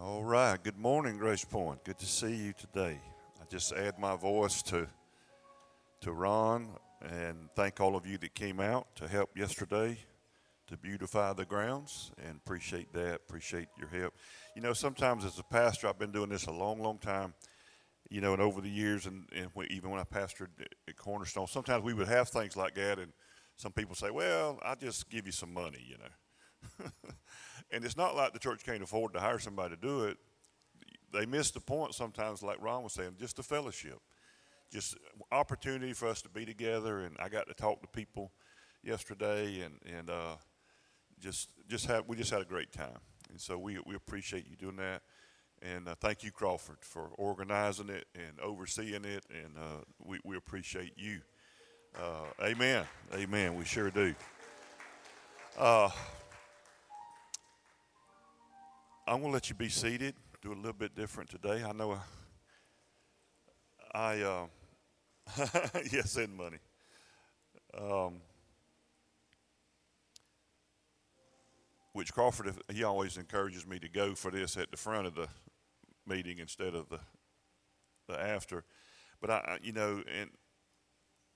All right. Good morning, Grace Point. Good to see you today. I just add my voice to to Ron and thank all of you that came out to help yesterday to beautify the grounds and appreciate that. Appreciate your help. You know, sometimes as a pastor, I've been doing this a long, long time. You know, and over the years, and, and even when I pastored at Cornerstone, sometimes we would have things like that, and some people say, "Well, I'll just give you some money," you know. And it's not like the church can't afford to hire somebody to do it. They miss the point sometimes, like Ron was saying, just the fellowship, just opportunity for us to be together. And I got to talk to people yesterday, and and uh, just just have we just had a great time. And so we we appreciate you doing that. And uh, thank you, Crawford, for organizing it and overseeing it. And uh, we, we appreciate you. Uh, amen. Amen. We sure do. I'm going to let you be seated. Do a little bit different today. I know I, I uh, yeah, send money. Um, which Crawford, he always encourages me to go for this at the front of the meeting instead of the the after. But I, you know, and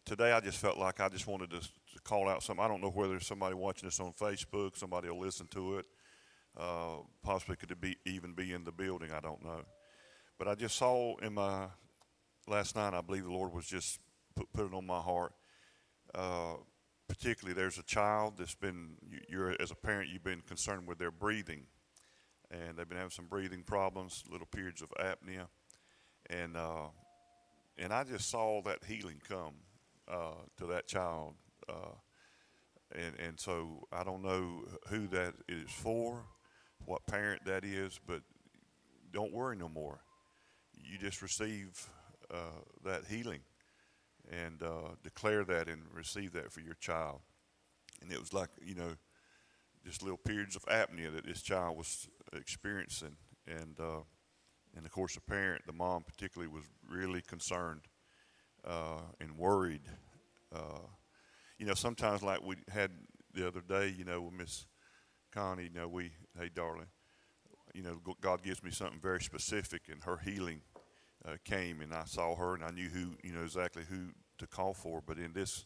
today I just felt like I just wanted to, to call out something. I don't know whether somebody watching this on Facebook, somebody will listen to it uh, possibly could it be even be in the building? I don't know. But I just saw in my last night. I believe the Lord was just put, put it on my heart. Uh, particularly, there's a child that's been you're as a parent you've been concerned with their breathing, and they've been having some breathing problems, little periods of apnea, and uh, and I just saw that healing come uh, to that child. Uh, and and so I don't know who that is for, what parent that is, but don't worry no more. You just receive uh, that healing and uh, declare that and receive that for your child. And it was like, you know, just little periods of apnea that this child was experiencing. And, uh, and of course, the parent, the mom particularly, was really concerned uh, and worried. Uh, you know, sometimes like we had the other day, you know, with Miss Connie, you know, we, hey, darling, you know, God gives me something very specific, and her healing uh, came, and I saw her, and I knew who, you know, exactly who to call for. But in this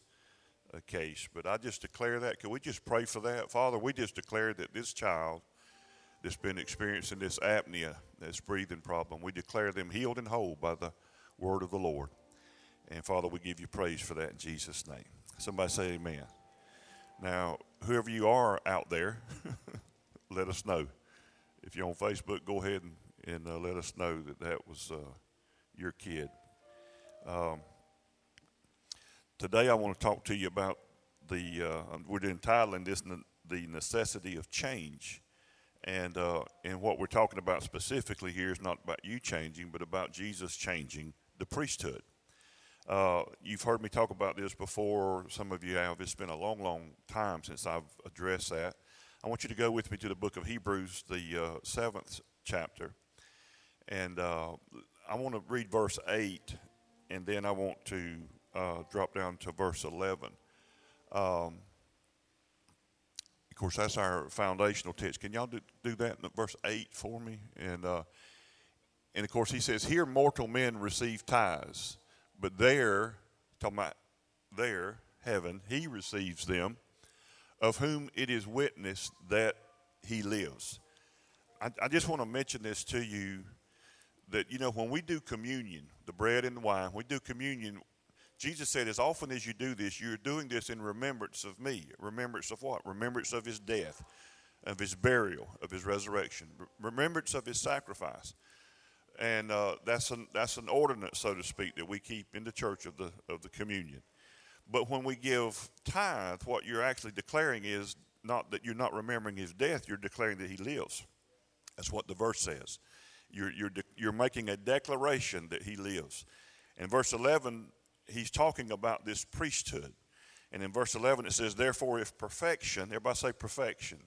uh, case, but I just declare that. Can we just pray for that, Father? We just declare that this child that's been experiencing this apnea, this breathing problem, we declare them healed and whole by the word of the Lord. And Father, we give you praise for that in Jesus' name. Somebody say, Amen. Now, whoever you are out there, let us know. If you're on Facebook, go ahead and, and uh, let us know that that was uh, your kid. Um, today, I want to talk to you about the, uh, we're entitling this The Necessity of Change. And, uh, and what we're talking about specifically here is not about you changing, but about Jesus changing the priesthood. Uh, you've heard me talk about this before. Some of you have. It's been a long, long time since I've addressed that. I want you to go with me to the book of Hebrews, the uh, seventh chapter. And uh, I want to read verse 8, and then I want to uh, drop down to verse 11. Um, of course, that's our foundational text. Can y'all do, do that in verse 8 for me? And, uh, and of course, he says, Here mortal men receive tithes but there, talking about there, heaven, he receives them, of whom it is witnessed that he lives. I, I just want to mention this to you that, you know, when we do communion, the bread and the wine, we do communion, Jesus said, as often as you do this, you're doing this in remembrance of me. Remembrance of what? Remembrance of his death, of his burial, of his resurrection, remembrance of his sacrifice and uh, that's an that's an ordinance, so to speak, that we keep in the church of the of the communion. But when we give tithe, what you're actually declaring is not that you're not remembering his death; you're declaring that he lives. That's what the verse says. You're you're de- you're making a declaration that he lives. In verse 11, he's talking about this priesthood, and in verse 11 it says, "Therefore, if perfection, everybody say perfection."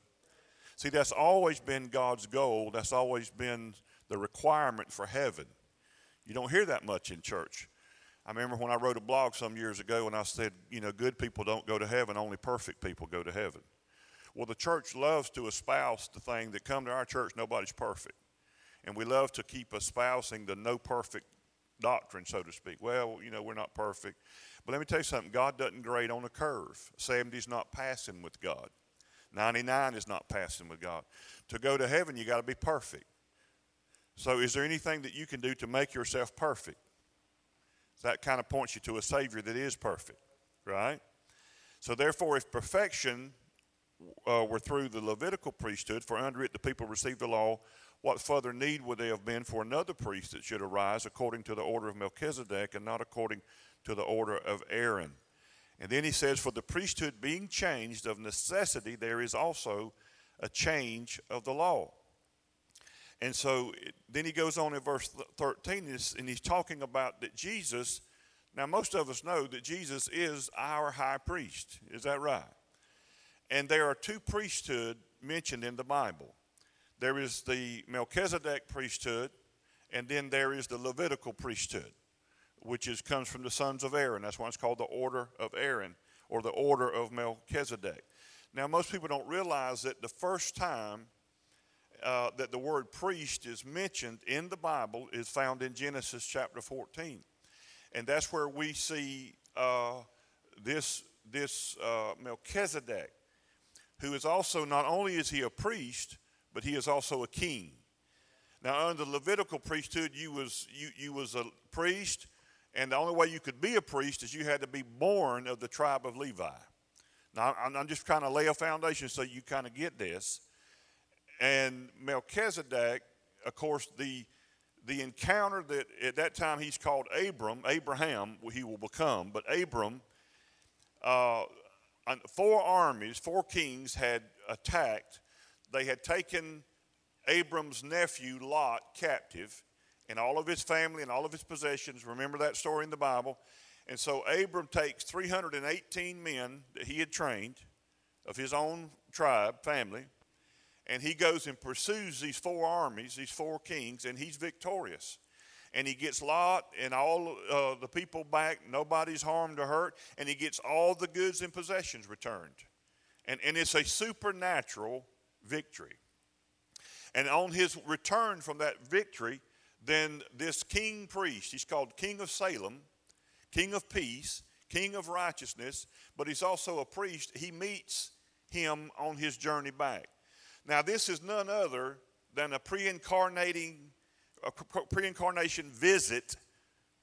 See, that's always been God's goal. That's always been the requirement for heaven. You don't hear that much in church. I remember when I wrote a blog some years ago and I said, you know, good people don't go to heaven, only perfect people go to heaven. Well, the church loves to espouse the thing that come to our church, nobody's perfect. And we love to keep espousing the no perfect doctrine, so to speak. Well, you know, we're not perfect. But let me tell you something God doesn't grade on a curve. 70 is not passing with God, 99 is not passing with God. To go to heaven, you got to be perfect. So, is there anything that you can do to make yourself perfect? That kind of points you to a Savior that is perfect, right? So, therefore, if perfection uh, were through the Levitical priesthood, for under it the people received the law, what further need would there have been for another priest that should arise according to the order of Melchizedek and not according to the order of Aaron? And then he says, For the priesthood being changed of necessity, there is also a change of the law. And so then he goes on in verse 13 and he's talking about that Jesus, now most of us know that Jesus is our high priest. Is that right? And there are two priesthood mentioned in the Bible. There is the Melchizedek priesthood, and then there is the Levitical priesthood, which is, comes from the sons of Aaron. That's why it's called the order of Aaron or the order of Melchizedek. Now, most people don't realize that the first time uh, that the word priest is mentioned in the Bible is found in Genesis chapter 14. And that's where we see uh, this, this uh, Melchizedek, who is also, not only is he a priest, but he is also a king. Now, under the Levitical priesthood, you was, you, you was a priest, and the only way you could be a priest is you had to be born of the tribe of Levi. Now, I'm, I'm just kind of lay a foundation so you kind of get this. And Melchizedek, of course, the, the encounter that at that time he's called Abram, Abraham, he will become, but Abram, uh, four armies, four kings had attacked. They had taken Abram's nephew Lot captive and all of his family and all of his possessions. Remember that story in the Bible? And so Abram takes 318 men that he had trained of his own tribe, family, and he goes and pursues these four armies, these four kings, and he's victorious. And he gets Lot and all uh, the people back, nobody's harmed or hurt, and he gets all the goods and possessions returned. And, and it's a supernatural victory. And on his return from that victory, then this king priest, he's called King of Salem, King of Peace, King of Righteousness, but he's also a priest. He meets him on his journey back. Now, this is none other than a pre-incarnating, a pre-incarnation visit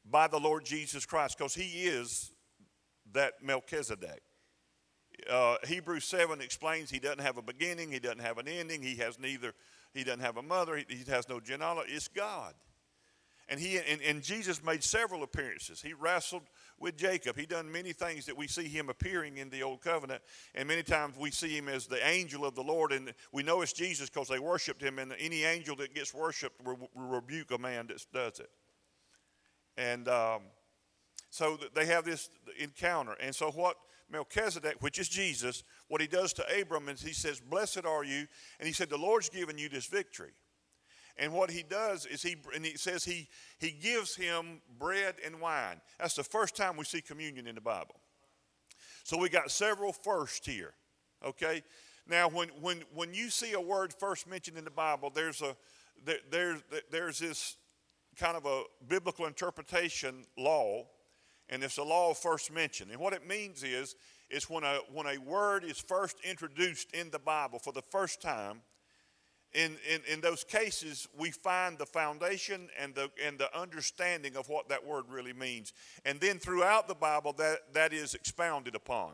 by the Lord Jesus Christ, because He is that Melchizedek. Uh, Hebrews 7 explains he doesn't have a beginning, he doesn't have an ending, he has neither, he doesn't have a mother, he, he has no genealogy. It's God. And, he, and, and Jesus made several appearances. He wrestled with Jacob. He done many things that we see him appearing in the old covenant, and many times we see him as the angel of the Lord, and we know it's Jesus because they worshipped him. And any angel that gets worshipped will, rebuke a man that does it. And um, so they have this encounter. And so what Melchizedek, which is Jesus, what he does to Abram is he says, "Blessed are you," and he said, "The Lord's given you this victory." And what he does is he, and he says he, he gives him bread and wine. That's the first time we see communion in the Bible. So we got several first here, okay? Now, when, when, when you see a word first mentioned in the Bible, there's, a, there, there's, there's this kind of a biblical interpretation law, and it's a law of first mention. And what it means is, is when a, when a word is first introduced in the Bible for the first time, in, in, in those cases, we find the foundation and the, and the understanding of what that word really means. And then throughout the Bible, that, that is expounded upon.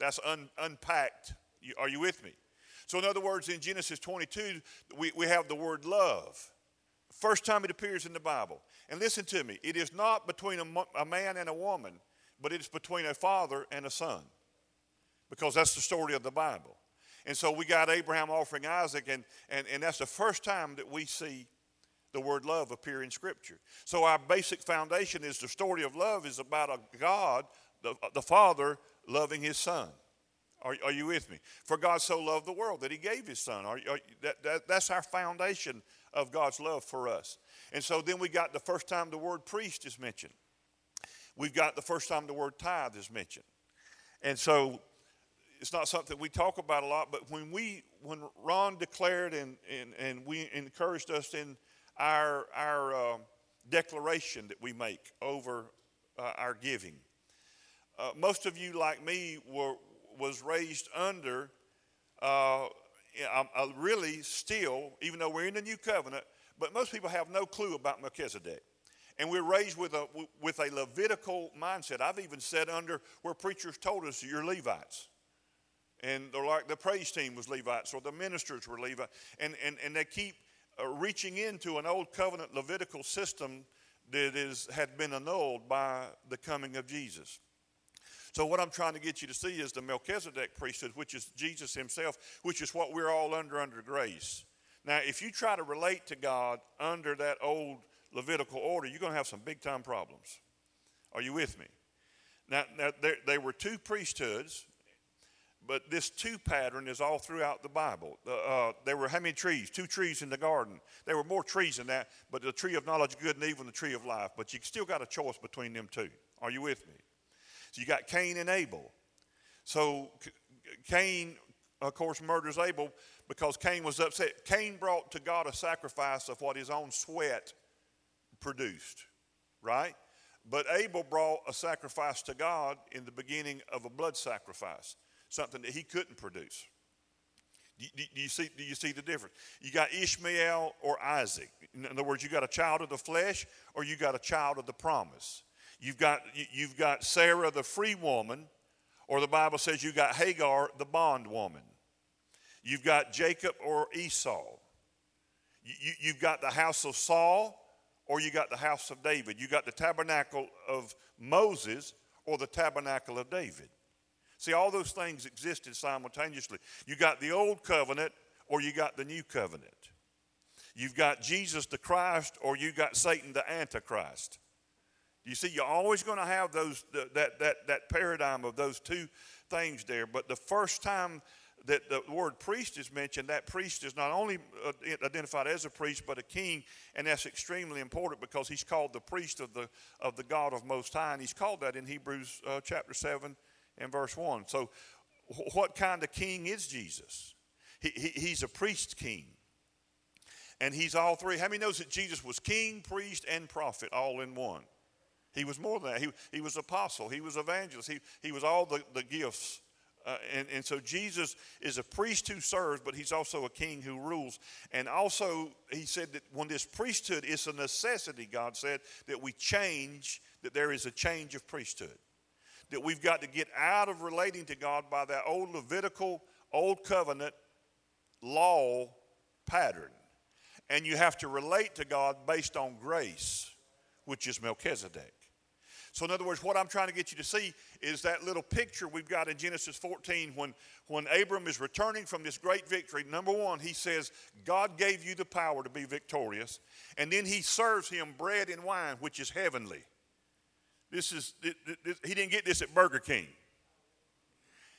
That's un, unpacked. are you with me? So, in other words, in Genesis 22, we, we have the word love. First time it appears in the Bible. And listen to me it is not between a, a man and a woman, but it is between a father and a son. Because that's the story of the Bible. And so we got Abraham offering Isaac, and, and, and that's the first time that we see the word love appear in Scripture. So our basic foundation is the story of love is about a God, the, the Father, loving his Son. Are, are you with me? For God so loved the world that he gave his Son. Are, are, that, that, that's our foundation of God's love for us. And so then we got the first time the word priest is mentioned. We've got the first time the word tithe is mentioned. And so it's not something we talk about a lot, but when we when Ron declared and, and, and we encouraged us in our, our uh, declaration that we make over uh, our giving. Uh, most of you, like me, were was raised under. Uh, I'm, really still, even though we're in the new covenant, but most people have no clue about Melchizedek. And we're raised with a, with a Levitical mindset. I've even said under where preachers told us you're Levites. And they're like the praise team was Levites or the ministers were Levites. And, and, and they keep uh, reaching into an old covenant Levitical system that is, had been annulled by the coming of Jesus. So, what I'm trying to get you to see is the Melchizedek priesthood, which is Jesus himself, which is what we're all under under grace. Now, if you try to relate to God under that old Levitical order, you're going to have some big time problems. Are you with me? Now, now there, there were two priesthoods, but this two pattern is all throughout the Bible. Uh, there were how many trees? Two trees in the garden. There were more trees than that, but the tree of knowledge, of good and evil, and the tree of life. But you still got a choice between them two. Are you with me? So you got Cain and Abel. So Cain, of course, murders Abel because Cain was upset. Cain brought to God a sacrifice of what his own sweat produced, right? But Abel brought a sacrifice to God in the beginning of a blood sacrifice, something that he couldn't produce. Do, do, do, you see, do you see the difference? You got Ishmael or Isaac. In other words, you got a child of the flesh or you got a child of the promise. You've got, you've got Sarah, the free woman, or the Bible says you got Hagar, the bondwoman. You've got Jacob or Esau. You, you, have got the house of Saul or you got the house of David. You got the tabernacle of Moses or the tabernacle of David. See, all those things existed simultaneously. You got the old covenant or you got the new covenant. You've got Jesus the Christ or you got Satan the Antichrist. You see, you're always going to have those that, that, that paradigm of those two things there. But the first time that the word priest is mentioned, that priest is not only uh, identified as a priest, but a king, and that's extremely important because he's called the priest of the, of the God of Most High, and he's called that in Hebrews uh, chapter 7 and verse 1. So, what kind of king is Jesus? He, he, he's a priest king. And he's all three. How many knows that Jesus was king, priest, and prophet all in one? He was more than that. He, he was apostle. He was evangelist. He, he was all the, the gifts uh, and, and so Jesus is a priest who serves, but he's also a king who rules. And also, he said that when this priesthood is a necessity, God said, that we change, that there is a change of priesthood. That we've got to get out of relating to God by that old Levitical, old covenant law pattern. And you have to relate to God based on grace, which is Melchizedek. So, in other words, what I'm trying to get you to see is that little picture we've got in Genesis 14 when, when Abram is returning from this great victory. Number one, he says, God gave you the power to be victorious. And then he serves him bread and wine, which is heavenly. This is, this, he didn't get this at Burger King.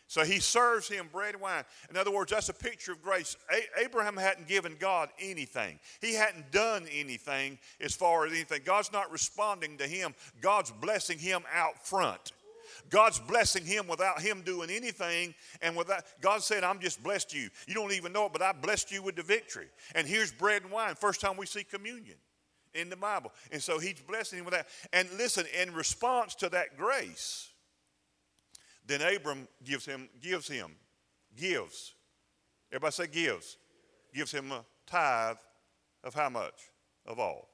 So he serves him bread and wine. In other words, that's a picture of grace. A- Abraham hadn't given God anything, he hadn't done anything as far as anything. God's not responding to him, God's blessing him out front. God's blessing him without him doing anything. And without God said, I'm just blessed you. You don't even know it, but I blessed you with the victory. And here's bread and wine. First time we see communion in the Bible. And so he's blessing him with that. And listen, in response to that grace, then Abram gives him, gives him, gives. Everybody say gives. Gives him a tithe of how much? Of all.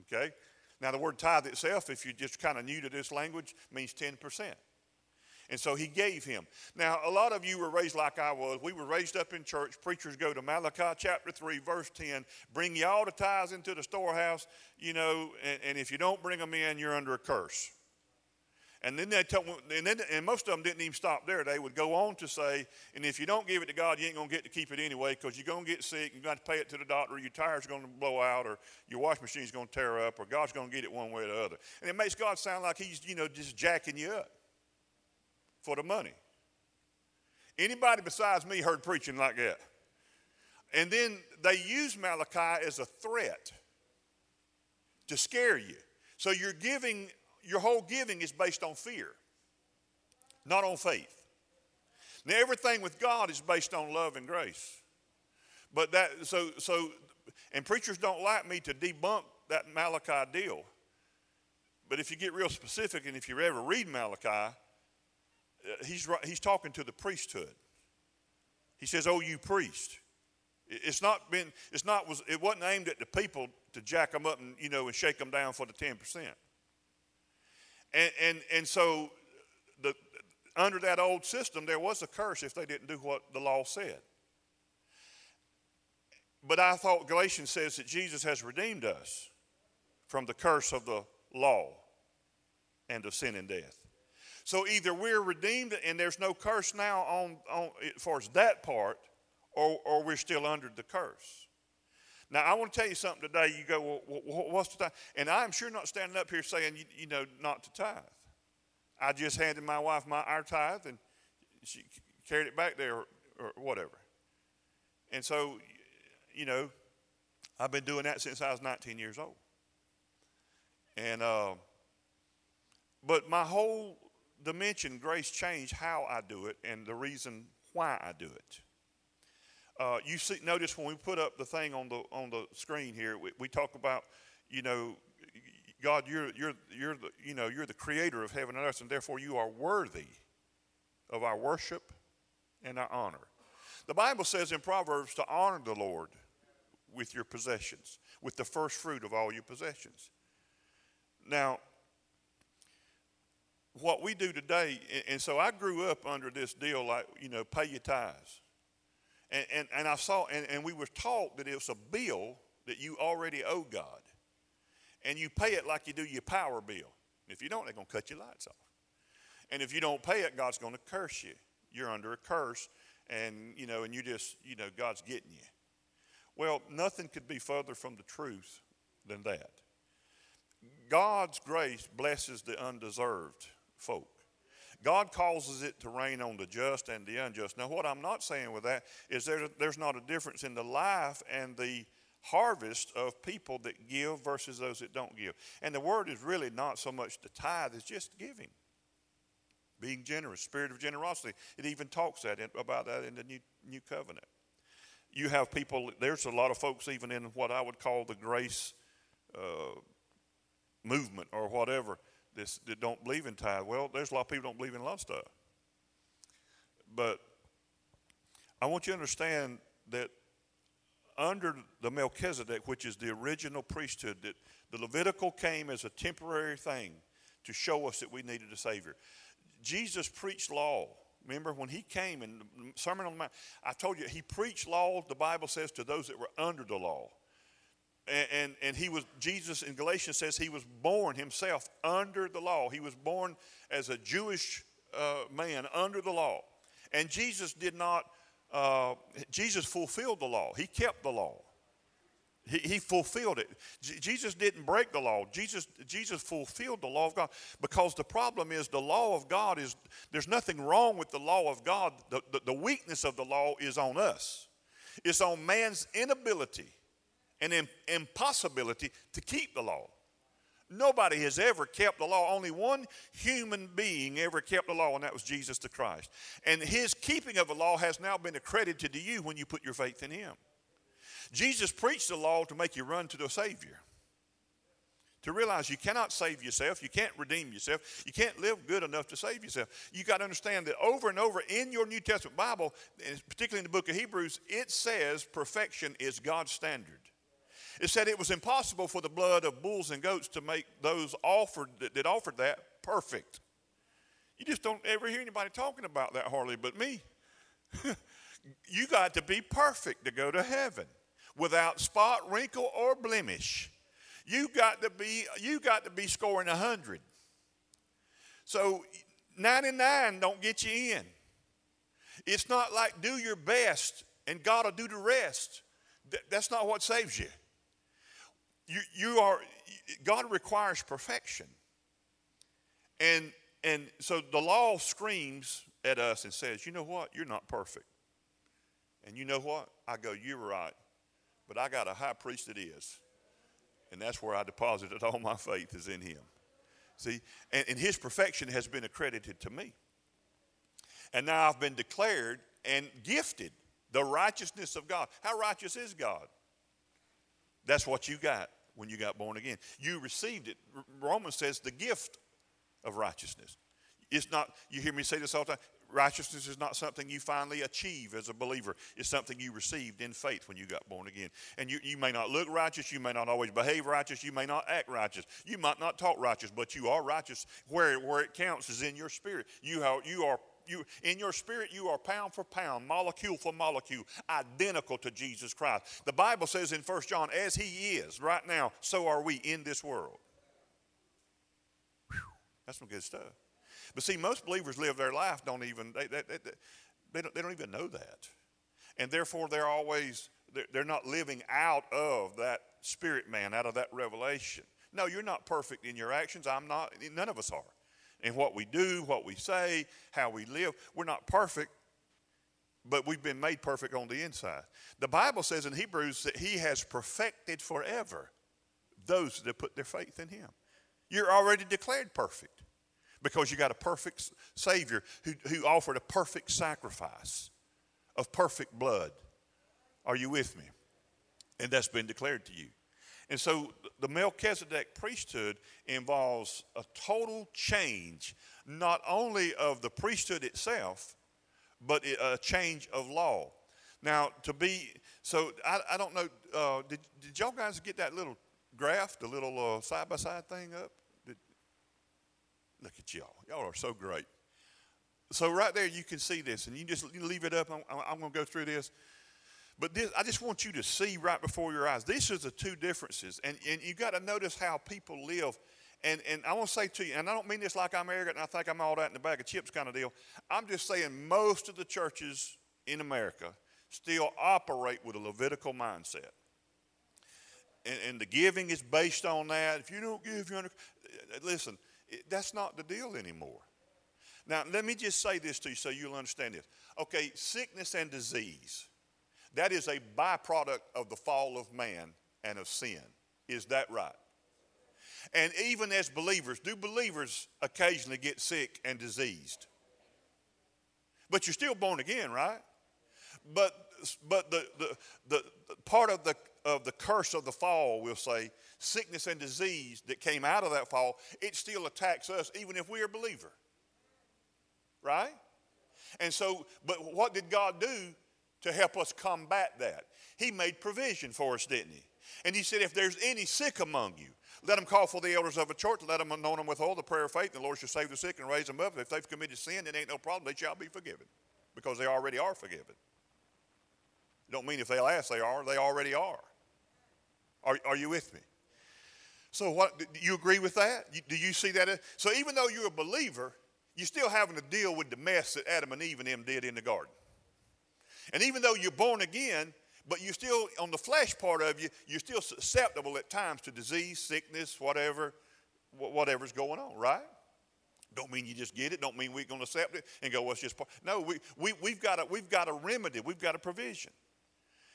Okay? Now, the word tithe itself, if you're just kind of new to this language, means 10%. And so he gave him. Now, a lot of you were raised like I was. We were raised up in church. Preachers go to Malachi chapter 3, verse 10. Bring ye all the tithes into the storehouse, you know, and, and if you don't bring them in, you're under a curse. And then they tell, and, then, and most of them didn't even stop there. They would go on to say, and if you don't give it to God, you ain't going to get to keep it anyway because you're going to get sick. You're going to pay it to the doctor. Your tire's are going to blow out, or your wash machine's going to tear up, or God's going to get it one way or the other. And it makes God sound like He's, you know, just jacking you up for the money. Anybody besides me heard preaching like that? And then they use Malachi as a threat to scare you. So you're giving your whole giving is based on fear, not on faith. Now, everything with God is based on love and grace. But that, so, so and preachers don't like me to debunk that Malachi deal. But if you get real specific, and if you ever read Malachi, Uh, he's, he's talking to the priesthood. He says, "Oh, you priest." It's not been. It's not was. It wasn't aimed at the people to jack them up and you know and shake them down for the ten percent. And and and so, the under that old system, there was a curse if they didn't do what the law said. But I thought Galatians says that Jesus has redeemed us from the curse of the law and of sin and death. So either we're redeemed and there's no curse now on, on as far as that part, or, or we're still under the curse. Now, I want to tell you something today. You go, well, what's the tithe? And I'm sure not standing up here saying, you, you, know, not to tithe. I just handed my wife my our tithe, and she carried it back there or, or whatever. And so, you know, I've been doing that since I was 19 years old. And, uh, but my whole dimension, grace, changed how I do it and the reason why I do it. Uh, you see, notice when we put up the thing on the on the screen here, we, we talk about, you know, God, you're you're you're the you know you're the creator of heaven and earth, and therefore you are worthy of our worship and our honor. The Bible says in Proverbs to honor the Lord with your possessions, with the first fruit of all your possessions. Now, what we do today, and so I grew up under this deal like, you know, pay your tithes. And, and, and I saw, and, and we were taught that it was a bill that you already owe God. And you pay it like you do your power bill. If you don't, they're going to cut your lights off. And if you don't pay it, God's going to curse you. You're under a curse, and you know, and you just, you know, God's getting you. Well, nothing could be further from the truth than that. God's grace blesses the undeserved folk. God causes it to rain on the just and the unjust. Now, what I'm not saying with that is there, there's not a difference in the life and the harvest of people that give versus those that don't give. And the word is really not so much the tithe, it's just giving. Being generous, spirit of generosity. It even talks that in, about that in the new, new covenant. You have people, there's a lot of folks even in what I would call the grace uh, movement or whatever this, that don't believe in tithe. Well, there's a lot of people don't believe in a lot of stuff. But I want you to understand that under the Melchizedek, which is the original priesthood, that the Levitical came as a temporary thing to show us that we needed a Savior. Jesus preached law. Remember when he came in the Sermon on the Mount, I told you he preached law, the Bible says, to those that were under the law. And, and, and, he was, Jesus in Galatians says he was born himself under the law. He was born as a Jewish uh, man under the law. And Jesus did not, uh, Jesus fulfilled the law. He kept the law. He, he fulfilled it. J- Jesus didn't break the law. Jesus, Jesus fulfilled the law of God because the problem is the law of God is, there's nothing wrong with the law of God. The, the, the weakness of the law is on us, it's on man's inability and impossibility to keep the law. Nobody has ever kept the law. Only one human being ever kept the law, and that was Jesus the Christ. And his keeping of the law has now been accredited to you when you put your faith in him. Jesus preached the law to make you run to the Savior. To realize you cannot save yourself, you can't redeem yourself, you can't live good enough to save yourself. You got to understand that over and over in your New Testament Bible, particularly in the book of Hebrews, it says perfection is God's standard. It said it was impossible for the blood of bulls and goats to make those offered that, that offered that perfect. You just don't ever hear anybody talking about that hardly but me. you got to be perfect to go to heaven without spot, wrinkle, or blemish. You got to be you got to be scoring a hundred. So 99 don't get you in. It's not like do your best and God will do the rest. That's not what saves you. You, you are, God requires perfection. And, and so the law screams at us and says, you know what? You're not perfect. And you know what? I go, you're right. But I got a high priest that is. And that's where I deposited all my faith is in him. See, and, and his perfection has been accredited to me. And now I've been declared and gifted the righteousness of God. How righteous is God? That's what you got when you got born again. You received it. Romans says the gift of righteousness. It's not, you hear me say this all the time. Righteousness is not something you finally achieve as a believer. It's something you received in faith when you got born again. And you, you may not look righteous. You may not always behave righteous. You may not act righteous. You might not talk righteous, but you are righteous. Where, where it counts is in your spirit. You are, you are you, in your spirit, you are pound for pound, molecule for molecule, identical to Jesus Christ. The Bible says in 1 John, as he is right now, so are we in this world. Whew, that's some good stuff. But see, most believers live their life don't even, they, they, they, they, don't, they don't even know that. And therefore, they're always, they're, they're not living out of that spirit man, out of that revelation. No, you're not perfect in your actions. I'm not, none of us are. In what we do, what we say, how we live, we're not perfect, but we've been made perfect on the inside. The Bible says in Hebrews that He has perfected forever those that put their faith in Him. You're already declared perfect because you got a perfect Savior who, who offered a perfect sacrifice of perfect blood. Are you with me? And that's been declared to you. And so the Melchizedek priesthood involves a total change, not only of the priesthood itself, but a change of law. Now, to be, so I, I don't know, uh, did, did y'all guys get that little graph, the little side by side thing up? Look at y'all. Y'all are so great. So right there, you can see this, and you just leave it up. I'm, I'm going to go through this. But this, I just want you to see right before your eyes. These are the two differences. And, and you got to notice how people live. And, and I want to say to you, and I don't mean this like I'm arrogant and I think I'm all that in the bag of chips kind of deal. I'm just saying most of the churches in America still operate with a Levitical mindset. And, and the giving is based on that. If you don't give, you're under. Listen, that's not the deal anymore. Now, let me just say this to you so you'll understand this. Okay, sickness and disease, that is a byproduct of the fall of man and of sin. Is that right? And even as believers, do believers occasionally get sick and diseased? But you're still born again, right? But, but the, the, the, part of the, of the curse of the fall, we'll say, sickness and disease that came out of that fall, it still attacks us even if we're a believer. Right? And so, but what did God do to help us combat that? He made provision for us, didn't He? And He said, if there's any sick among you, let them call for the elders of a church, let them anoint them with all the prayer of faith, and the Lord shall save the sick and raise them up. If they've committed sin, it ain't no problem. They shall be forgiven because they already are forgiven. Don't mean if they'll ask they are, they already are. Are, are you with me? So what? Do you agree with that? Do you see that? So even though you're a believer, you're still having to deal with the mess that Adam and Eve and them did in the garden. And even though you're born again, but you're still on the flesh part of you, you're still susceptible at times to disease, sickness, whatever, whatever's going on, right? Don't mean you just get it. Don't mean we're going to accept it and go, well, it's just part. No, we, we, we've, got a, we've got a remedy. We've got a provision.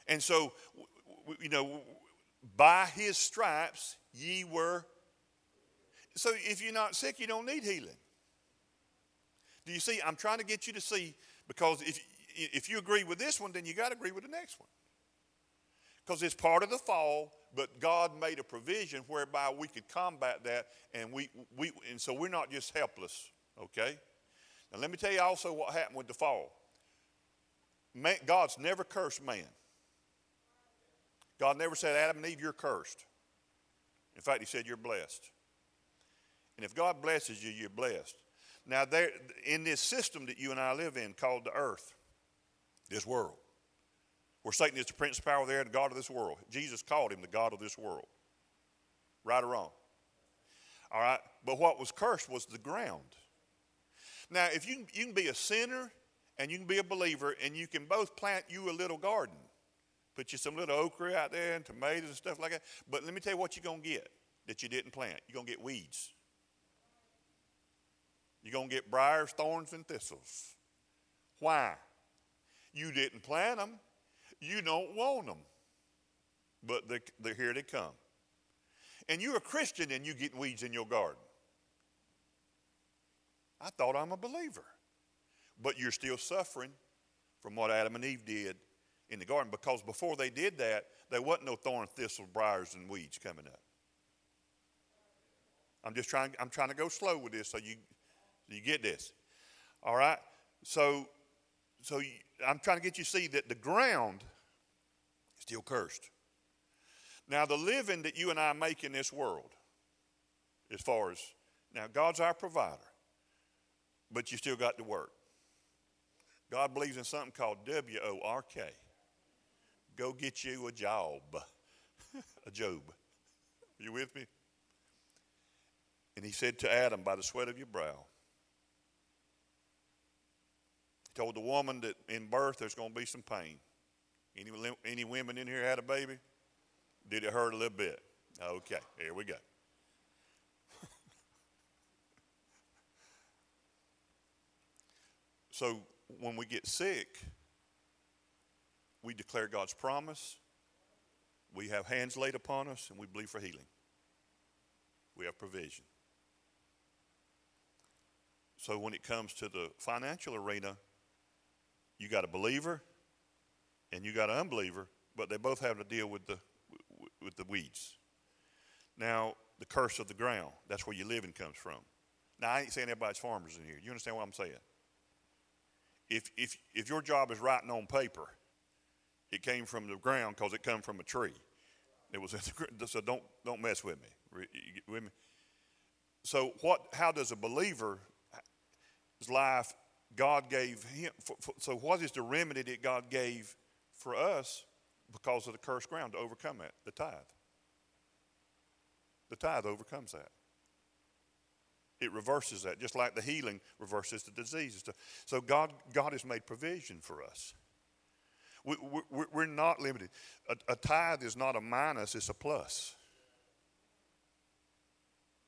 And so, you know, by his stripes, ye were. So if you're not sick, you don't need healing. Do you see? I'm trying to get you to see because if, if you agree with this one, then you got to agree with the next one. Because it's part of the fall, but God made a provision whereby we could combat that, and we, we and so we're not just helpless. Okay. Now let me tell you also what happened with the fall. Man, God's never cursed man. God never said, Adam and Eve, you're cursed. In fact, he said, You're blessed. And if God blesses you, you're blessed. Now, there, in this system that you and I live in called the earth, this world, where Satan is the prince of power there and the God of this world, Jesus called him the God of this world. Right or wrong? All right? But what was cursed was the ground. Now, if you, you can be a sinner and you can be a believer, and you can both plant you a little garden. Put you some little okra out there and tomatoes and stuff like that. But let me tell you what you're going to get that you didn't plant. You're going to get weeds. You're going to get briars, thorns, and thistles. Why? You didn't plant them. You don't want them. But they're, they're here to come. And you're a Christian and you get weeds in your garden. I thought I'm a believer. But you're still suffering from what Adam and Eve did in the garden because before they did that, there wasn't no thorn, thistles, briars, and weeds coming up. I'm just trying, I'm trying to go slow with this so you, so you get this. All right? So, so you, I'm trying to get you to see that the ground is still cursed. Now, the living that you and I make in this world, as far as, now, God's our provider, but you still got to work. God believes in something called W O R K. Go get you a job, a Job. Are you with me? And he said to Adam, By the sweat of your brow. He told the woman that in birth there's going to be some pain. Any, any women in here had a baby? Did it hurt a little bit? Okay, here we go. so when we get sick, we declare God's promise. We have hands laid upon us and we believe for healing. We have provision. So when it comes to the financial arena, you got a believer and you got an unbeliever, but they both have to deal with the with the weeds. Now, the curse of the ground, that's where your living comes from. Now, I ain't saying everybody's farmers in here. You understand what I'm saying? If, if, if your job is writing on paper, it came from the ground because it come from a tree. It was so don't, don't mess with me. With me. So what, how does a believer's life God gave him? For, for, so what is the remedy that God gave for us because of the cursed ground to overcome that, the tithe. The tithe overcomes that. It reverses that, just like the healing reverses the diseases. So God, God has made provision for us. We, we, we're not limited. A, a tithe is not a minus, it's a plus.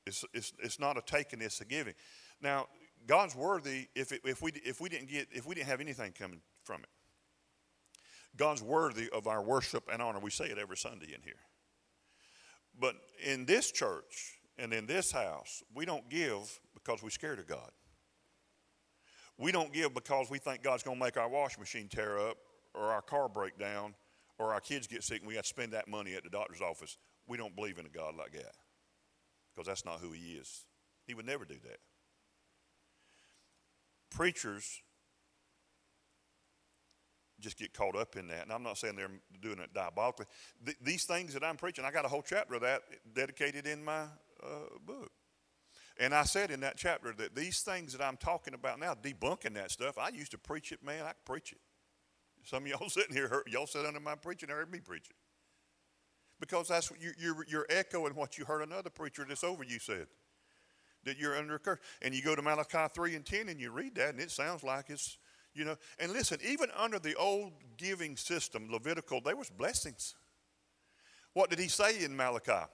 It's, it's, it's not a taking, it's a giving. Now, God's worthy if, it, if, we, if, we didn't get, if we didn't have anything coming from it. God's worthy of our worship and honor. We say it every Sunday in here. But in this church and in this house, we don't give because we're scared of God. We don't give because we think God's going to make our washing machine tear up or our car break down or our kids get sick and we have to spend that money at the doctor's office. We don't believe in a God like that because that's not who He is. He would never do that. Preachers just get caught up in that. And I'm not saying they're doing it diabolically. Th- these things that I'm preaching, I got a whole chapter of that dedicated in my uh, book. And I said in that chapter that these things that I'm talking about now, debunking that stuff, I used to preach it, man, I could preach it. Some of y'all sitting here, heard, y'all sat under my preaching, heard me preach it. Because that's what you, you're, you're echoing what you heard another preacher that's over you said. That you're under a curse. And you go to Malachi 3 and 10 and you read that, and it sounds like it's you know, and listen, even under the old giving system, Levitical, there was blessings. What did he say in Malachi?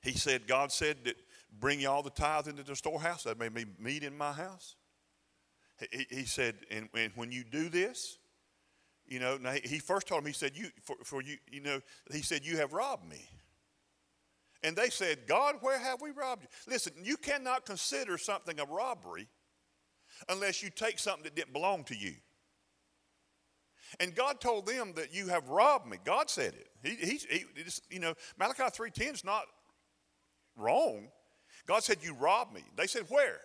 He said, God said that bring you all the tithe into the storehouse, that may be meat in my house. He, he said, and, and, when you do this, you know, now he first told him, he said, you, for, for you, you know, he said, you have robbed me. And they said, God, where have we robbed you? Listen, you cannot consider something a robbery unless you take something that didn't belong to you. And God told them that you have robbed me. God said it. He, he, he you know, Malachi 3.10 is not wrong. God said, you robbed me. They said, where?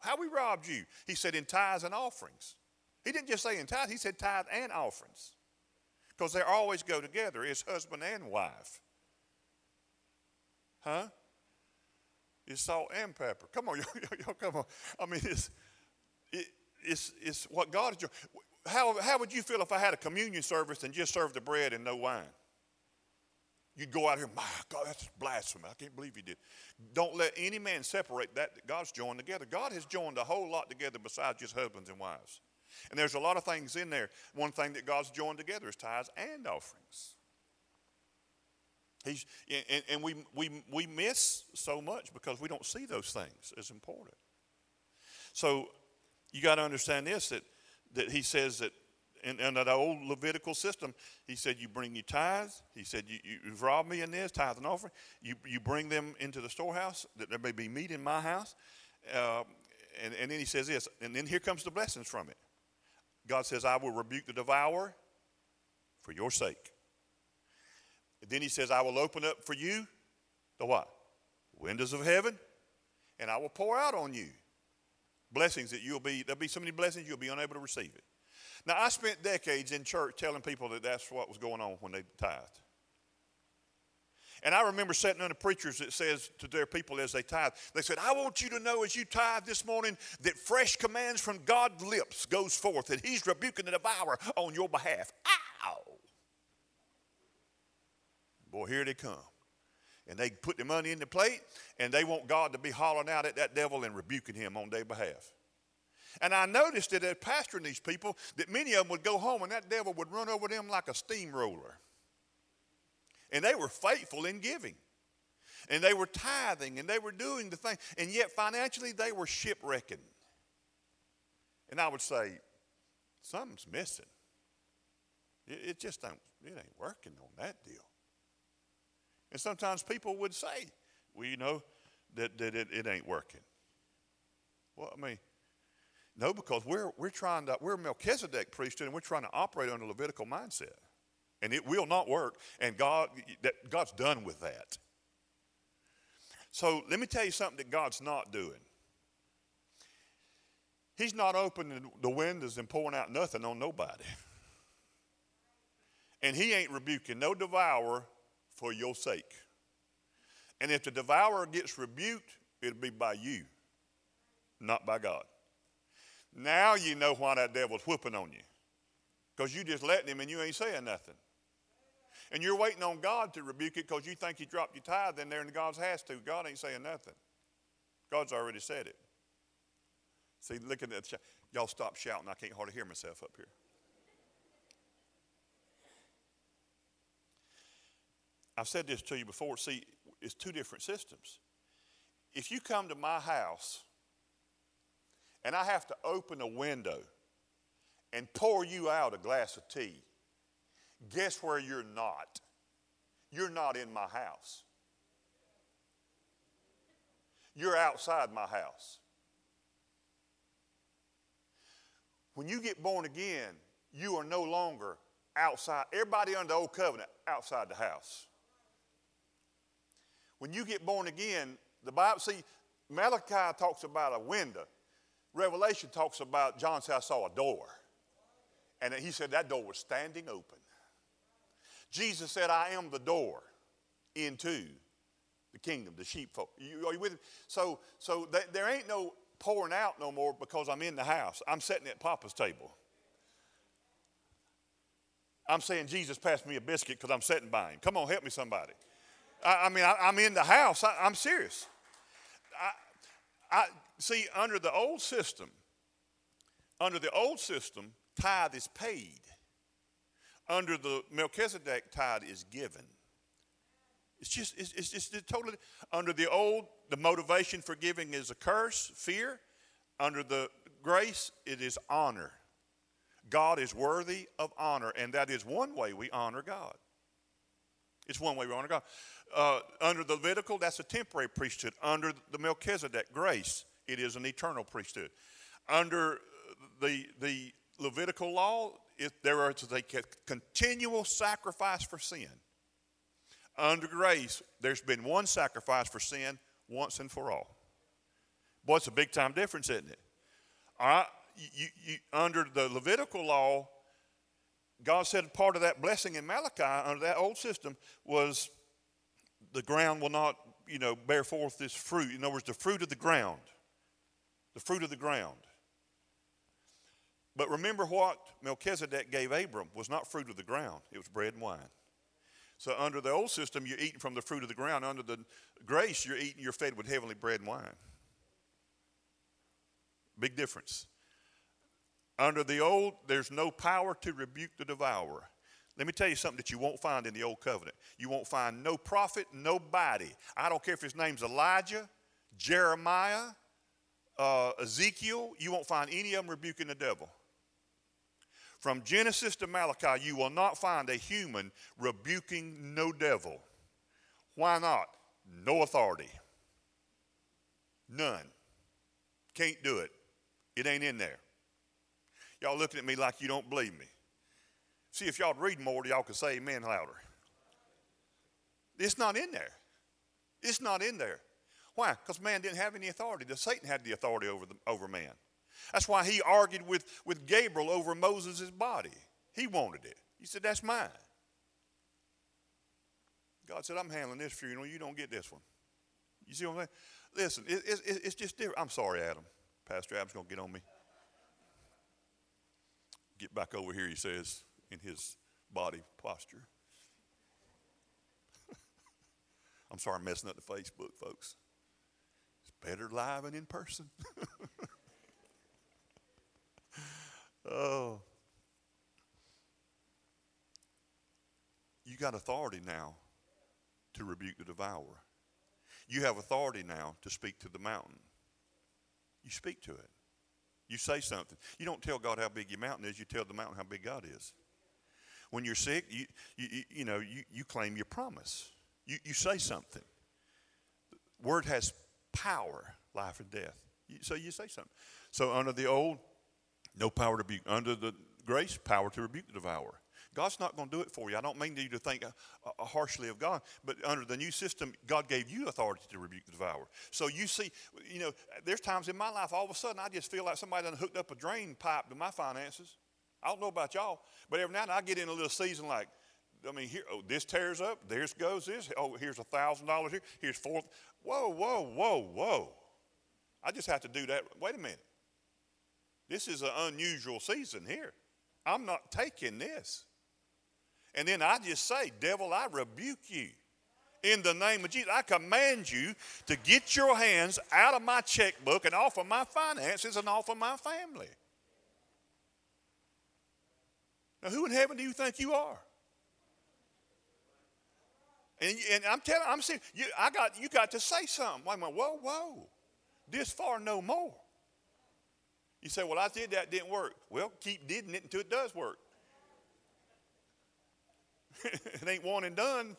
How we robbed you? He said, in tithes and offerings. He didn't just say in tithes, he said tithe and offerings. Because they always go together. It's husband and wife. Huh? It's salt and pepper. Come on, y'all, come on. I mean, it's, it, it's, it's what God is doing. How, how would you feel if I had a communion service and just served the bread and no wine? You'd go out here, my God, that's blasphemy. I can't believe he did. Don't let any man separate that that God's joined together. God has joined a whole lot together besides just husbands and wives. And there's a lot of things in there. One thing that God's joined together is tithes and offerings. He's, and, and we, we, we miss so much because we don't see those things as important. So you got to understand this that, that he says that in, in, that old Levitical system, he said, You bring your tithes. He said, you, You've robbed me in this, tithe and offering. You, you bring them into the storehouse, that there may be meat in my house. Uh, and, and then he says this, and then here comes the blessings from it. God says, I will rebuke the devourer for your sake. And then he says, I will open up for you the what? Windows of heaven, and I will pour out on you blessings that you'll be, there'll be so many blessings you'll be unable to receive it. Now, I spent decades in church telling people that that's what was going on when they tithed. And I remember sitting under preachers that says to their people as they tithe, they said, I want you to know as you tithe this morning that fresh commands from God's lips goes forth, and he's rebuking the devourer on your behalf. Ow! Boy, here they come. And they put the money in the plate, and they want God to be hollering out at that devil and rebuking him on their behalf. And I noticed that as pastoring these people, that many of them would go home and that devil would run over them like a steamroller. And they were faithful in giving. And they were tithing and they were doing the thing. And yet financially they were shipwrecking. And I would say, something's missing. It, it just don't, it ain't working on that deal. And sometimes people would say, well, you know, that, that it, it ain't working. Well, I mean, no, because we're, we're trying to, we're Melchizedek priesthood and we're trying to operate under Levitical mindset. And it will not work. And God, that, God's done with that. So let me tell you something that God's not doing. He's not opening the windows and pouring out nothing on nobody. And he ain't rebuking no devourer for your sake. And if the devourer gets rebuked, it'll be by you, not by God. Now you know why that devil's whooping on you. Because you just letting him and you ain't saying nothing. And you're waiting on God to rebuke it because you think he dropped your tithe in there and God's has to. God ain't saying nothing. God's already said it. See, look at that. Y'all stop shouting. I can't hardly hear myself up here. I've said this to you before. See, it's two different systems. If you come to my house and I have to open a window and pour you out a glass of tea, guess where you're not? You're not in my house. You're outside my house. When you get born again, you are no longer outside. Everybody under the old covenant, outside the house. When you get born again, the Bible, see, Malachi talks about a window. Revelation talks about John said, I saw a door. And he said that door was standing open. Jesus said, I am the door into the kingdom, the sheepfold. You, are you with me? So, so th- there ain't no pouring out no more because I'm in the house. I'm sitting at Papa's table. I'm saying, Jesus, passed me a biscuit because I'm sitting by him. Come on, help me, somebody. I, I mean, I, am in the house. I, am serious. I, I see under the old system. Under the old system, tithe is paid. Under the Melchizedek, tithe is given. It's just, it's, it's just totally, under the old, the motivation for giving is a curse, fear. Under the grace, it is honor. God is worthy of honor, and that is one way we honor God. It's one way we honor God. Uh, under the Levitical, that's a temporary priesthood. Under the Melchizedek, grace, it is an eternal priesthood. Under the, the Levitical law, it, there is a continual sacrifice for sin. Under grace, there's been one sacrifice for sin once and for all. Boy, it's a big time difference, isn't it? You, you, under the Levitical law, God said part of that blessing in Malachi under that old system was the ground will not, you know, bear forth this fruit. In other words, the fruit of the ground. The fruit of the ground. But remember what Melchizedek gave Abram was not fruit of the ground, it was bread and wine. So under the old system, you're eating from the fruit of the ground. Under the grace, you're eating, you're fed with heavenly bread and wine. Big difference. Under the old, there's no power to rebuke the devourer. Let me tell you something that you won't find in the old covenant. You won't find no prophet, nobody. I don't care if his name's Elijah, Jeremiah, uh, Ezekiel, you won't find any of them rebuking the devil. From Genesis to Malachi, you will not find a human rebuking no devil. Why not? No authority. None. Can't do it. It ain't in there. Y'all looking at me like you don't believe me. See, if y'all read more, y'all could say amen louder. It's not in there. It's not in there. Why? Because man didn't have any authority. The Satan had the authority over, the, over man. That's why he argued with, with Gabriel over Moses' body. He wanted it. He said, That's mine. God said, I'm handling this funeral. You don't get this one. You see what I'm saying? Listen, it, it, it's just different. I'm sorry, Adam. Pastor Adam's going to get on me. Get back over here, he says, in his body posture. I'm sorry I'm messing up the Facebook, folks. It's better live and in person. oh. You got authority now to rebuke the devourer. You have authority now to speak to the mountain. You speak to it. You say something. You don't tell God how big your mountain is, you tell the mountain how big God is. When you're sick, you, you, you know, you, you claim your promise. You, you say something. Word has power, life and death. So you say something. So under the old, no power to rebuke. Under the grace, power to rebuke the devourer. God's not going to do it for you. I don't mean you to think harshly of God, but under the new system, God gave you authority to rebuke the devourer. So you see, you know, there's times in my life, all of a sudden, I just feel like somebody done hooked up a drain pipe to my finances. I don't know about y'all, but every now and then I get in a little season like, I mean, here, oh, this tears up, there's goes this. Oh, here's a thousand dollars here. Here's four. Whoa, whoa, whoa, whoa! I just have to do that. Wait a minute. This is an unusual season here. I'm not taking this. And then I just say, Devil, I rebuke you. In the name of Jesus, I command you to get your hands out of my checkbook and off of my finances and off of my family. Now, who in heaven do you think you are? And, and I'm telling, I'm saying, you, I got, you got to say something. Wait a minute, whoa, whoa, this far no more. You say, well, I did that, didn't work. Well, keep doing it until it does work. it ain't one and done.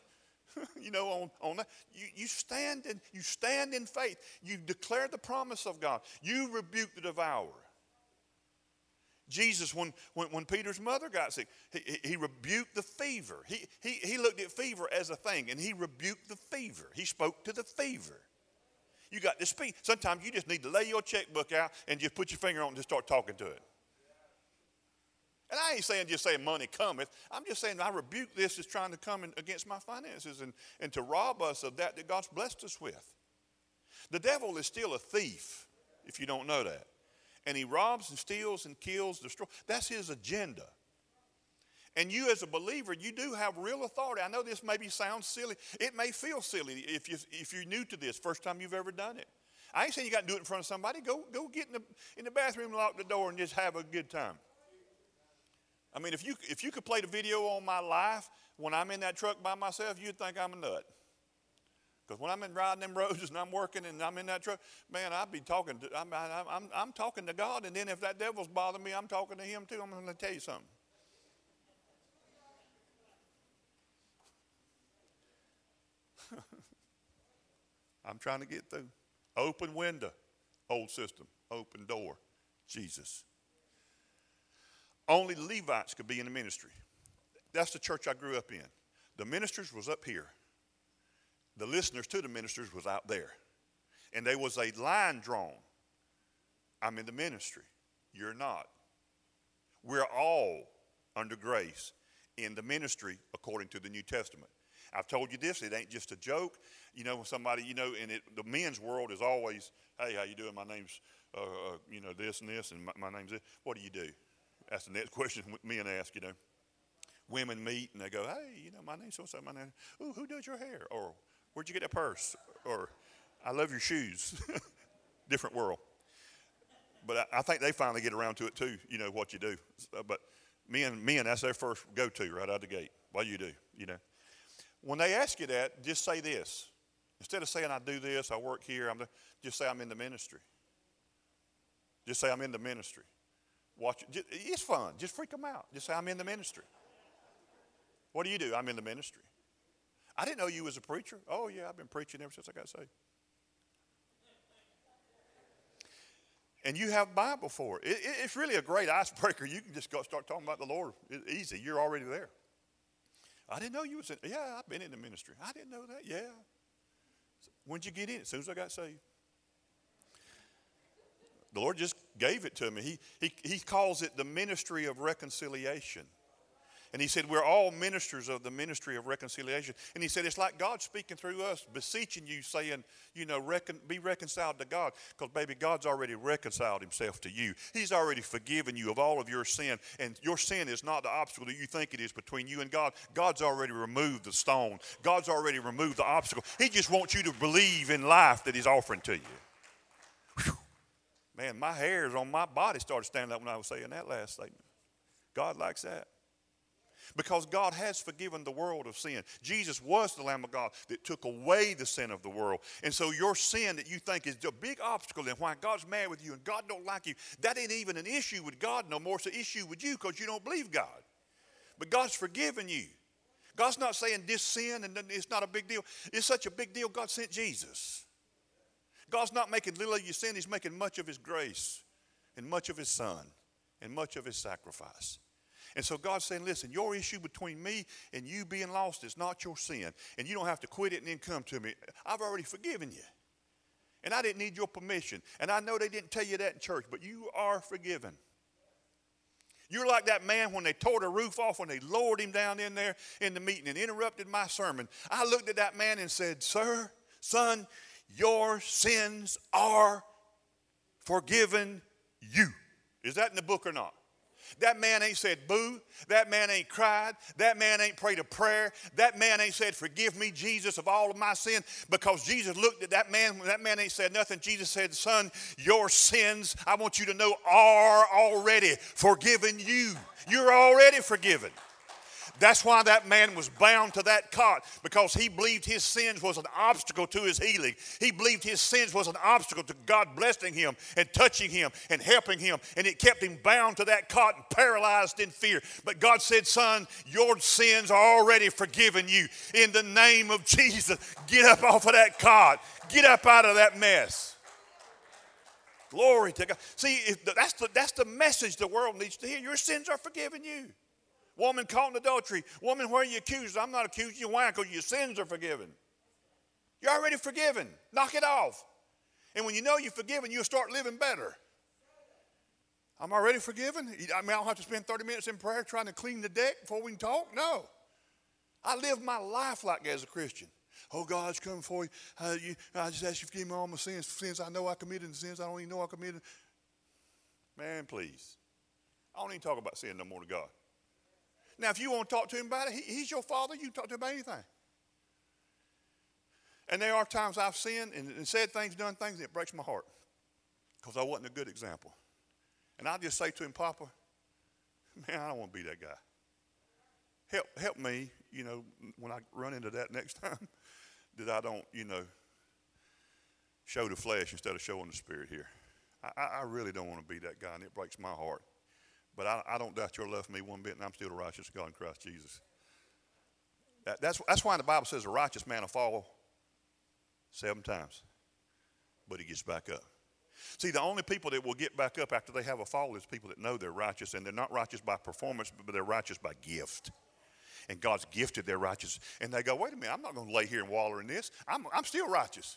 you know, on, on that. You, you, stand in, you stand in faith. You declare the promise of God. You rebuke the devourer. Jesus, when, when, when Peter's mother got sick, he, he rebuked the fever. He, he, he looked at fever as a thing and he rebuked the fever. He spoke to the fever. You got to speak. Sometimes you just need to lay your checkbook out and just put your finger on it and just start talking to it. And I ain't saying just saying money cometh. I'm just saying I rebuke this as trying to come in against my finances and, and to rob us of that that God's blessed us with. The devil is still a thief, if you don't know that. And he robs and steals and kills, destroys. That's his agenda. And you, as a believer, you do have real authority. I know this maybe sounds silly. It may feel silly if, you, if you're new to this, first time you've ever done it. I ain't saying you got to do it in front of somebody. Go, go get in the, in the bathroom, lock the door, and just have a good time. I mean, if you, if you could play the video on my life when I'm in that truck by myself, you'd think I'm a nut. Because when I'm in riding them roads and I'm working and I'm in that truck, man, I'd be talking to, I'm, I'm, I'm talking to God. And then if that devil's bothering me, I'm talking to him too. I'm going to tell you something. I'm trying to get through. Open window, old system. Open door, Jesus. Only Levites could be in the ministry. That's the church I grew up in. The ministers was up here. The listeners to the ministers was out there. And there was a line drawn. I'm in the ministry. You're not. We're all under grace in the ministry according to the New Testament. I've told you this, it ain't just a joke. You know, when somebody, you know, in the men's world is always, hey, how you doing? My name's, uh, uh, you know, this and this, and my, my name's this. What do you do? That's the next question men ask, you know. Women meet and they go, hey, you know, my name's so-and-so, my name, ooh, who does your hair? Or where'd you get that purse? Or I love your shoes. Different world. But I, I, think they finally get around to it too, you know, what you do. But men, men, that's their first go-to right out the gate. What you do, you know. When they ask you that, just say this. Instead of saying I do this, I work here, I'm the, just say I'm in the ministry. Just say I'm in the ministry. Watch it. It's fun. Just freak them out. Just say, I'm in the ministry. What do you do? I'm in the ministry. I didn't know you was a preacher. Oh, yeah, I've been preaching ever since I got saved. and you have Bible for it. it, it it's really a great icebreaker. You can just go start talking about the Lord. It's easy. You're already there. I didn't know you was in. Yeah, I've been in the ministry. I didn't know that. Yeah. When'd you get in? As soon as I got saved. The Lord just gave it to me. He, he, he calls it the ministry of reconciliation. And he said, We're all ministers of the ministry of reconciliation. And he said, It's like God speaking through us, beseeching you, saying, You know, recon, be reconciled to God. Because, baby, God's already reconciled himself to you. He's already forgiven you of all of your sin. And your sin is not the obstacle that you think it is between you and God. God's already removed the stone, God's already removed the obstacle. He just wants you to believe in life that He's offering to you. Man, my hairs on my body started standing up when I was saying that last statement. God likes that because God has forgiven the world of sin. Jesus was the Lamb of God that took away the sin of the world. And so your sin that you think is a big obstacle and why God's mad with you and God don't like you, that ain't even an issue with God no more. It's an issue with you because you don't believe God. But God's forgiven you. God's not saying this sin and it's not a big deal. It's such a big deal, God sent Jesus. God's not making little of your sin, He's making much of His grace and much of His Son and much of His sacrifice. And so God's saying, listen, your issue between me and you being lost is not your sin. And you don't have to quit it and then come to me. I've already forgiven you. And I didn't need your permission. And I know they didn't tell you that in church, but you are forgiven. You're like that man when they tore the roof off, when they lowered him down in there in the meeting and interrupted my sermon. I looked at that man and said, Sir, son, your sins are forgiven you. Is that in the book or not? That man ain't said boo. That man ain't cried. That man ain't prayed a prayer. That man ain't said, Forgive me, Jesus, of all of my sin. Because Jesus looked at that man. That man ain't said nothing. Jesus said, Son, your sins, I want you to know, are already forgiven you. You're already forgiven. That's why that man was bound to that cot because he believed his sins was an obstacle to his healing. He believed his sins was an obstacle to God blessing him and touching him and helping him. And it kept him bound to that cot and paralyzed in fear. But God said, Son, your sins are already forgiven you. In the name of Jesus, get up off of that cot, get up out of that mess. Glory to God. See, that's the, that's the message the world needs to hear. Your sins are forgiven you. Woman caught in adultery. Woman, where are you accused? I'm not accusing you. Why? Because your sins are forgiven. You're already forgiven. Knock it off. And when you know you're forgiven, you'll start living better. I'm already forgiven. I mean, I don't have to spend 30 minutes in prayer trying to clean the deck before we can talk. No. I live my life like as a Christian. Oh, God's coming for you. Uh, you. I just ask you to forgive me all my sins, sins I know I committed and sins I don't even know I committed. Man, please. I don't even talk about sin no more to God. Now, if you want to talk to him about it, he, he's your father. You can talk to him about anything. And there are times I've sinned and, and said things, done things, and it breaks my heart because I wasn't a good example. And I'll just say to him, Papa, man, I don't want to be that guy. Help, help me, you know, when I run into that next time, that I don't, you know, show the flesh instead of showing the spirit here. I, I really don't want to be that guy, and it breaks my heart. But I, I don't doubt your love for me one bit, and I'm still the righteous God in Christ Jesus. That, that's, that's why the Bible says a righteous man will fall seven times, but he gets back up. See, the only people that will get back up after they have a fall is people that know they're righteous, and they're not righteous by performance, but they're righteous by gift. And God's gifted their righteous. And they go, wait a minute, I'm not going to lay here and waller in this. I'm, I'm still righteous.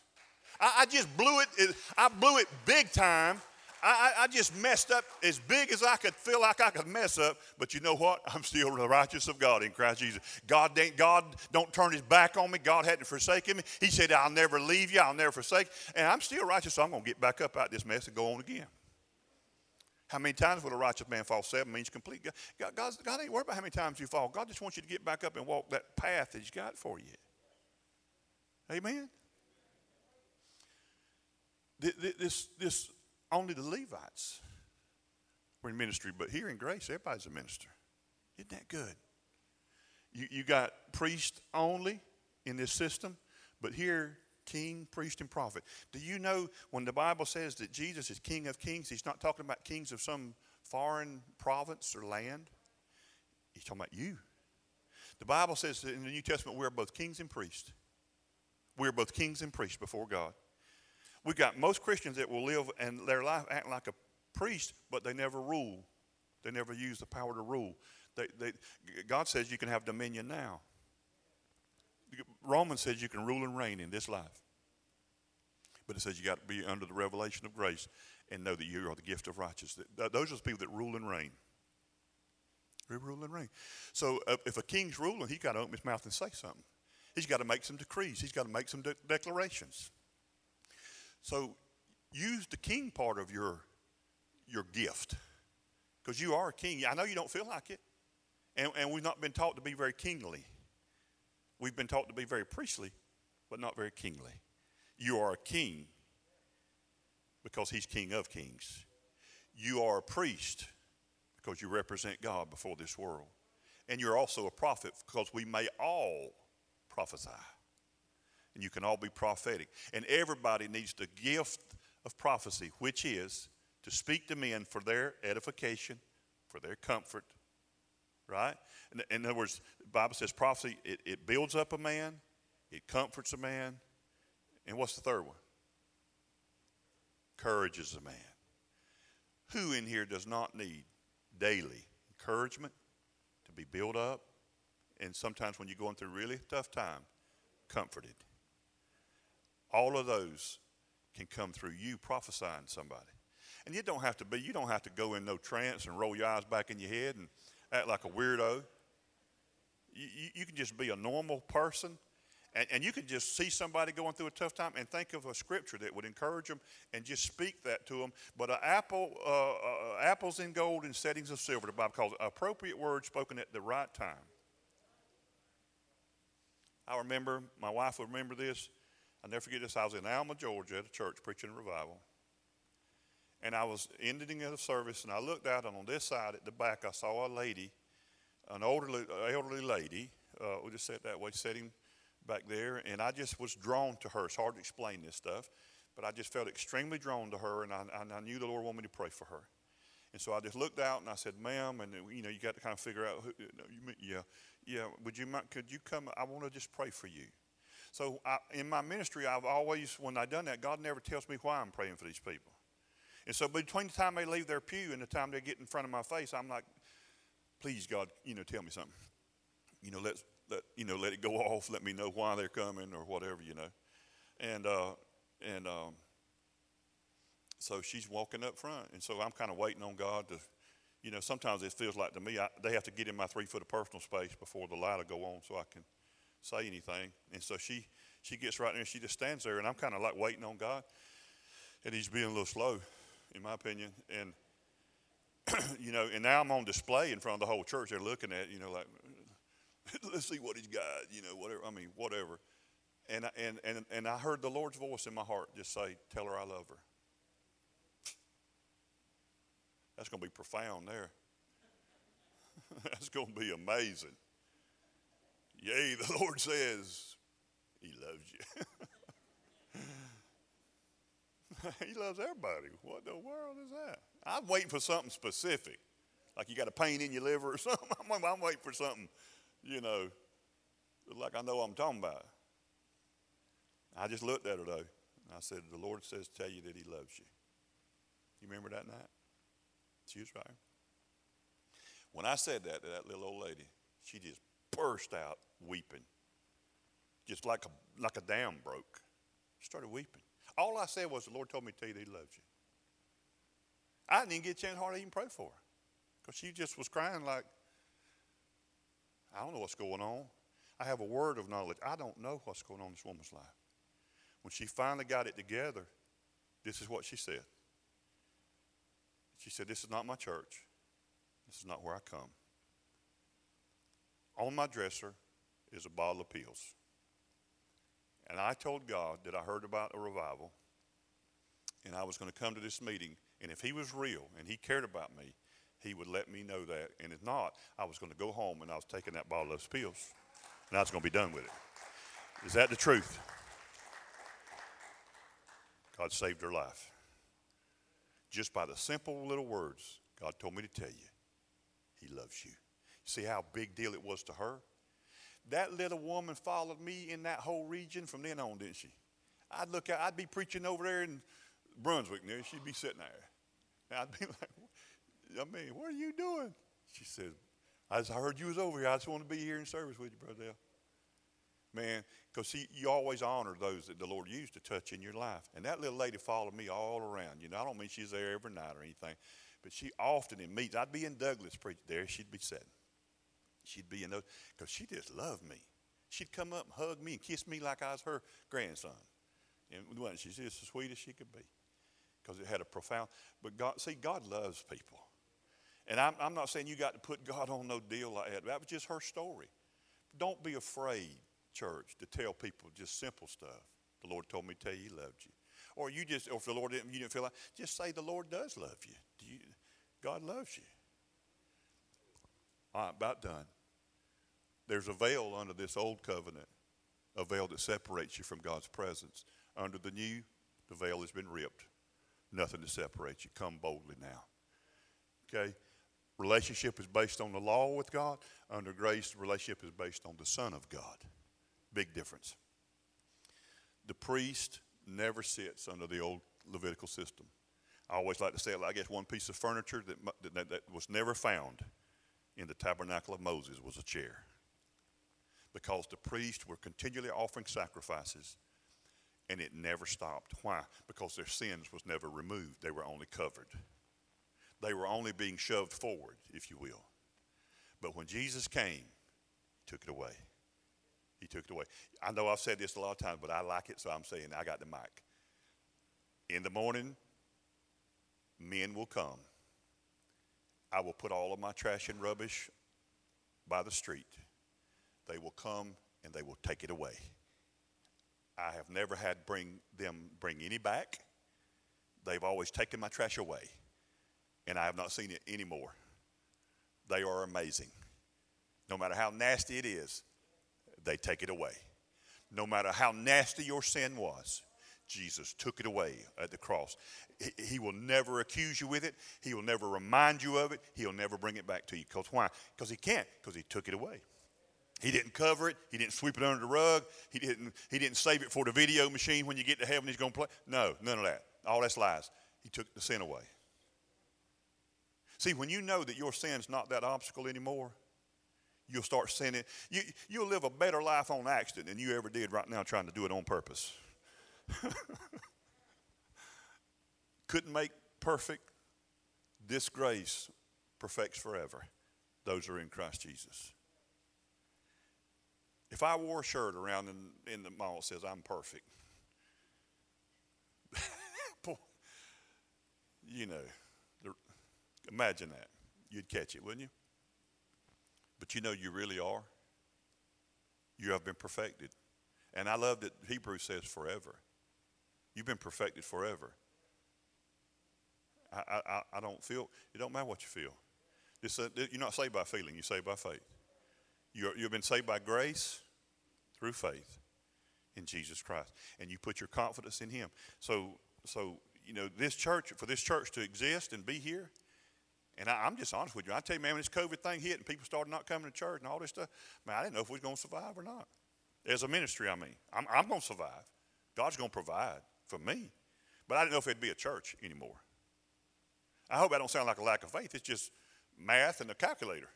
I, I just blew it. I blew it big time I, I, just messed up as big as I could feel like I could mess up, but you know what? I'm still the righteous of God in Christ Jesus. God God don't turn his back on me. God hadn't forsaken me. He said, I'll never leave you, I'll never forsake. And I'm still righteous, so I'm gonna get back up out of this mess and go on again. How many times will a righteous man fall? Seven means complete. God, God, God ain't worried about how many times you fall. God just wants you to get back up and walk that path that He's got for you. Amen. This, this only the Levites were in ministry, but here in grace, everybody's a minister. Isn't that good? You, you got priest only in this system, but here, king, priest, and prophet. Do you know when the Bible says that Jesus is king of kings, he's not talking about kings of some foreign province or land? He's talking about you. The Bible says in the New Testament we're both kings and priests. We're both kings and priests before God. We've got most Christians that will live and their life act like a priest, but they never rule. They never use the power to rule. They, they, God says you can have dominion now. Romans says you can rule and reign in this life. But it says you got to be under the revelation of grace and know that you are the gift of righteousness. Those are the people that rule and reign. Rule and reign. So uh, if a king's ruling, he's got to open his mouth and say something. He's got to make some decrees. He's got to make some de- declarations. So use the king part of your, your gift because you are a king. I know you don't feel like it. And, and we've not been taught to be very kingly. We've been taught to be very priestly, but not very kingly. You are a king because he's king of kings. You are a priest because you represent God before this world. And you're also a prophet because we may all prophesy. And you can all be prophetic. And everybody needs the gift of prophecy, which is to speak to men for their edification, for their comfort, right? In, in other words, the Bible says prophecy, it, it builds up a man, it comforts a man, and what's the third one? Encourages a man. Who in here does not need daily encouragement to be built up? And sometimes when you're going through really tough time, comforted. All of those can come through you prophesying somebody. And you don't have to be, you don't have to go in no trance and roll your eyes back in your head and act like a weirdo. You, you, you can just be a normal person and, and, you can just see somebody going through a tough time and think of a scripture that would encourage them and just speak that to them. But an apple, uh, uh, apples in gold and settings of silver, the Bible calls it appropriate words spoken at the right time. I remember, my wife will remember this. I'll never forget this. I was in Alma, Georgia at a church preaching a revival. And I was ending the service, and I looked out, and on this side at the back, I saw a lady, an elderly, elderly lady, uh, we'll just say it that way, sitting back there. And I just was drawn to her. It's hard to explain this stuff, but I just felt extremely drawn to her, and I, I knew the Lord wanted me to pray for her. And so I just looked out and I said, "Ma'am," and you know, you got to kind of figure out, who, yeah, yeah. Would you, mind? could you come? I want to just pray for you. So I, in my ministry, I've always, when I've done that, God never tells me why I'm praying for these people. And so between the time they leave their pew and the time they get in front of my face, I'm like, please, God, you know, tell me something. You know, let's let you know, let it go off. Let me know why they're coming or whatever, you know. And uh, and um, so she's walking up front, and so I'm kind of waiting on God to, you know. Sometimes it feels like to me I, they have to get in my three foot of personal space before the light will go on, so I can say anything. And so she she gets right there and she just stands there, and I'm kind of like waiting on God, and He's being a little slow in my opinion. And you know, and now I'm on display in front of the whole church. They're looking at, you know, like, let's see what he's got, you know, whatever. I mean, whatever. And and and and I heard the Lord's voice in my heart just say, "Tell her I love her." That's going to be profound there. That's going to be amazing. Yea, the Lord says, He loves you. he loves everybody. What the world is that? I'm waiting for something specific. Like you got a pain in your liver or something. I'm, waiting for something, you know, like I know what I'm talking about. I just looked at her though. And I said, The Lord says, to tell you that He loves you. You remember that night? She was right. When I said that to that little old lady, she just burst out weeping. Just like a, like a dam broke. Started weeping. All I said was, the Lord told me to tell you that He loves you. I didn't even get a chance hardly even pray for her because she just was crying like, I don't know what's going on. I have a word of knowledge. I don't know what's going on in this woman's life. When she finally got it together, this is what she said. She said, This is not my church. This is not where I come. On my dresser is a bottle of pills. And I told God that I heard about a revival and I was going to come to this meeting. And if He was real and He cared about me, He would let me know that. And if not, I was going to go home and I was taking that bottle of pills and I was going to be done with it. Is that the truth? God saved her life. Just by the simple little words God told me to tell you, He loves you. See how big deal it was to her? That little woman followed me in that whole region from then on, didn't she? I'd look out, I'd be preaching over there in Brunswick, and she'd be sitting there. And I'd be like, I mean, what are you doing? She said, I, I heard you was over here. I just want to be here in service with you, Brother Dale. Man, because you always honor those that the Lord used to touch in your life. And that little lady followed me all around. You know, I don't mean she's there every night or anything, but she often in meetings, I'd be in Douglas preaching there, she'd be sitting. She'd be in those, because she just loved me. She'd come up and hug me and kiss me like I was her grandson. And wasn't she just as sweet as she could be? Because it had a profound, but God, see, God loves people. And I'm, I'm not saying you got to put God on no deal like that. That was just her story. Don't be afraid, church, to tell people just simple stuff. The Lord told me to tell you He loved you. Or you just, or if the Lord didn't, you didn't feel like, just say the Lord does love you. Do you God loves you. All right, about done. There's a veil under this old covenant, a veil that separates you from God's presence. Under the new, the veil has been ripped. Nothing to separate you. Come boldly now. Okay? Relationship is based on the law with God. Under grace, relationship is based on the Son of God. Big difference. The priest never sits under the old Levitical system. I always like to say, I guess one piece of furniture that, that, that was never found in the tabernacle of Moses was a chair because the priests were continually offering sacrifices and it never stopped. Why? Because their sins was never removed. They were only covered. They were only being shoved forward, if you will. But when Jesus came, he took it away. He took it away. I know I've said this a lot of times, but I like it, so I'm saying I got the mic. In the morning, men will come. I will put all of my trash and rubbish by the street they will come and they will take it away. I have never had bring them bring any back. They've always taken my trash away, and I have not seen it anymore. They are amazing. No matter how nasty it is, they take it away. No matter how nasty your sin was, Jesus took it away at the cross. He will never accuse you with it. He will never remind you of it. He'll never bring it back to you. Because why? Because he can't, because he took it away. He didn't cover it. He didn't sweep it under the rug. He didn't, he didn't save it for the video machine when you get to heaven he's going to play. No, none of that. All that's lies. He took the sin away. See, when you know that your sin's not that obstacle anymore, you'll start sinning. You, you'll live a better life on accident than you ever did right now trying to do it on purpose. Couldn't make perfect. This grace perfects forever. Those are in Christ Jesus. If I wore a shirt around in, in the mall that says I'm perfect, you know, the, imagine that. You'd catch it, wouldn't you? But you know you really are. You have been perfected. And I love that Hebrews says forever. You've been perfected forever. I, I, I don't feel, it don't matter what you feel. A, uh, you're not saved by feeling, you're saved by faith. You're, you've been saved by grace through faith in Jesus Christ. And you put your confidence in Him. So, so you know, this church, for this church to exist and be here, and I, am just honest with you. I tell you, man, when this COVID thing hit and people started not coming to church and all this stuff, man, I didn't know if we was going to survive or not. As a ministry, I mean, I'm, I'm going to survive. God's going to provide for me. But I didn't know if it'd be a church anymore. I hope I don't sound like a lack of faith. It's just math and a calculator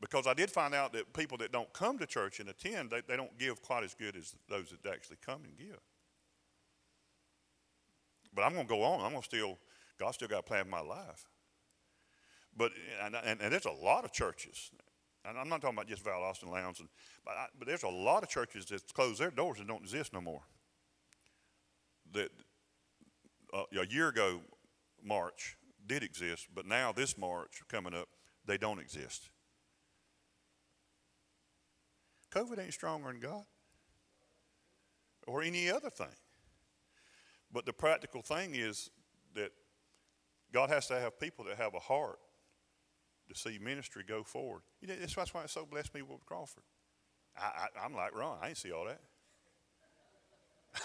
because I did find out that people that don't come to church and attend, they, they don't give quite as good as those that actually come and give. But I'm going to go on. I'm going to still, God still got a plan in my life. But, and, and, and, there's a lot of churches, and I'm not talking about just Valdosta Lounge, and, but, I, but there's a lot of churches that close their doors and don't exist no more. That uh, a year ago, March did exist, but now this March coming up, they don't exist. COVID ain't stronger than God or any other thing. But the practical thing is that God has to have people that have a heart to see ministry go forward. That's why it so blessed me with Crawford. I, am like Ron. I ain't see all that.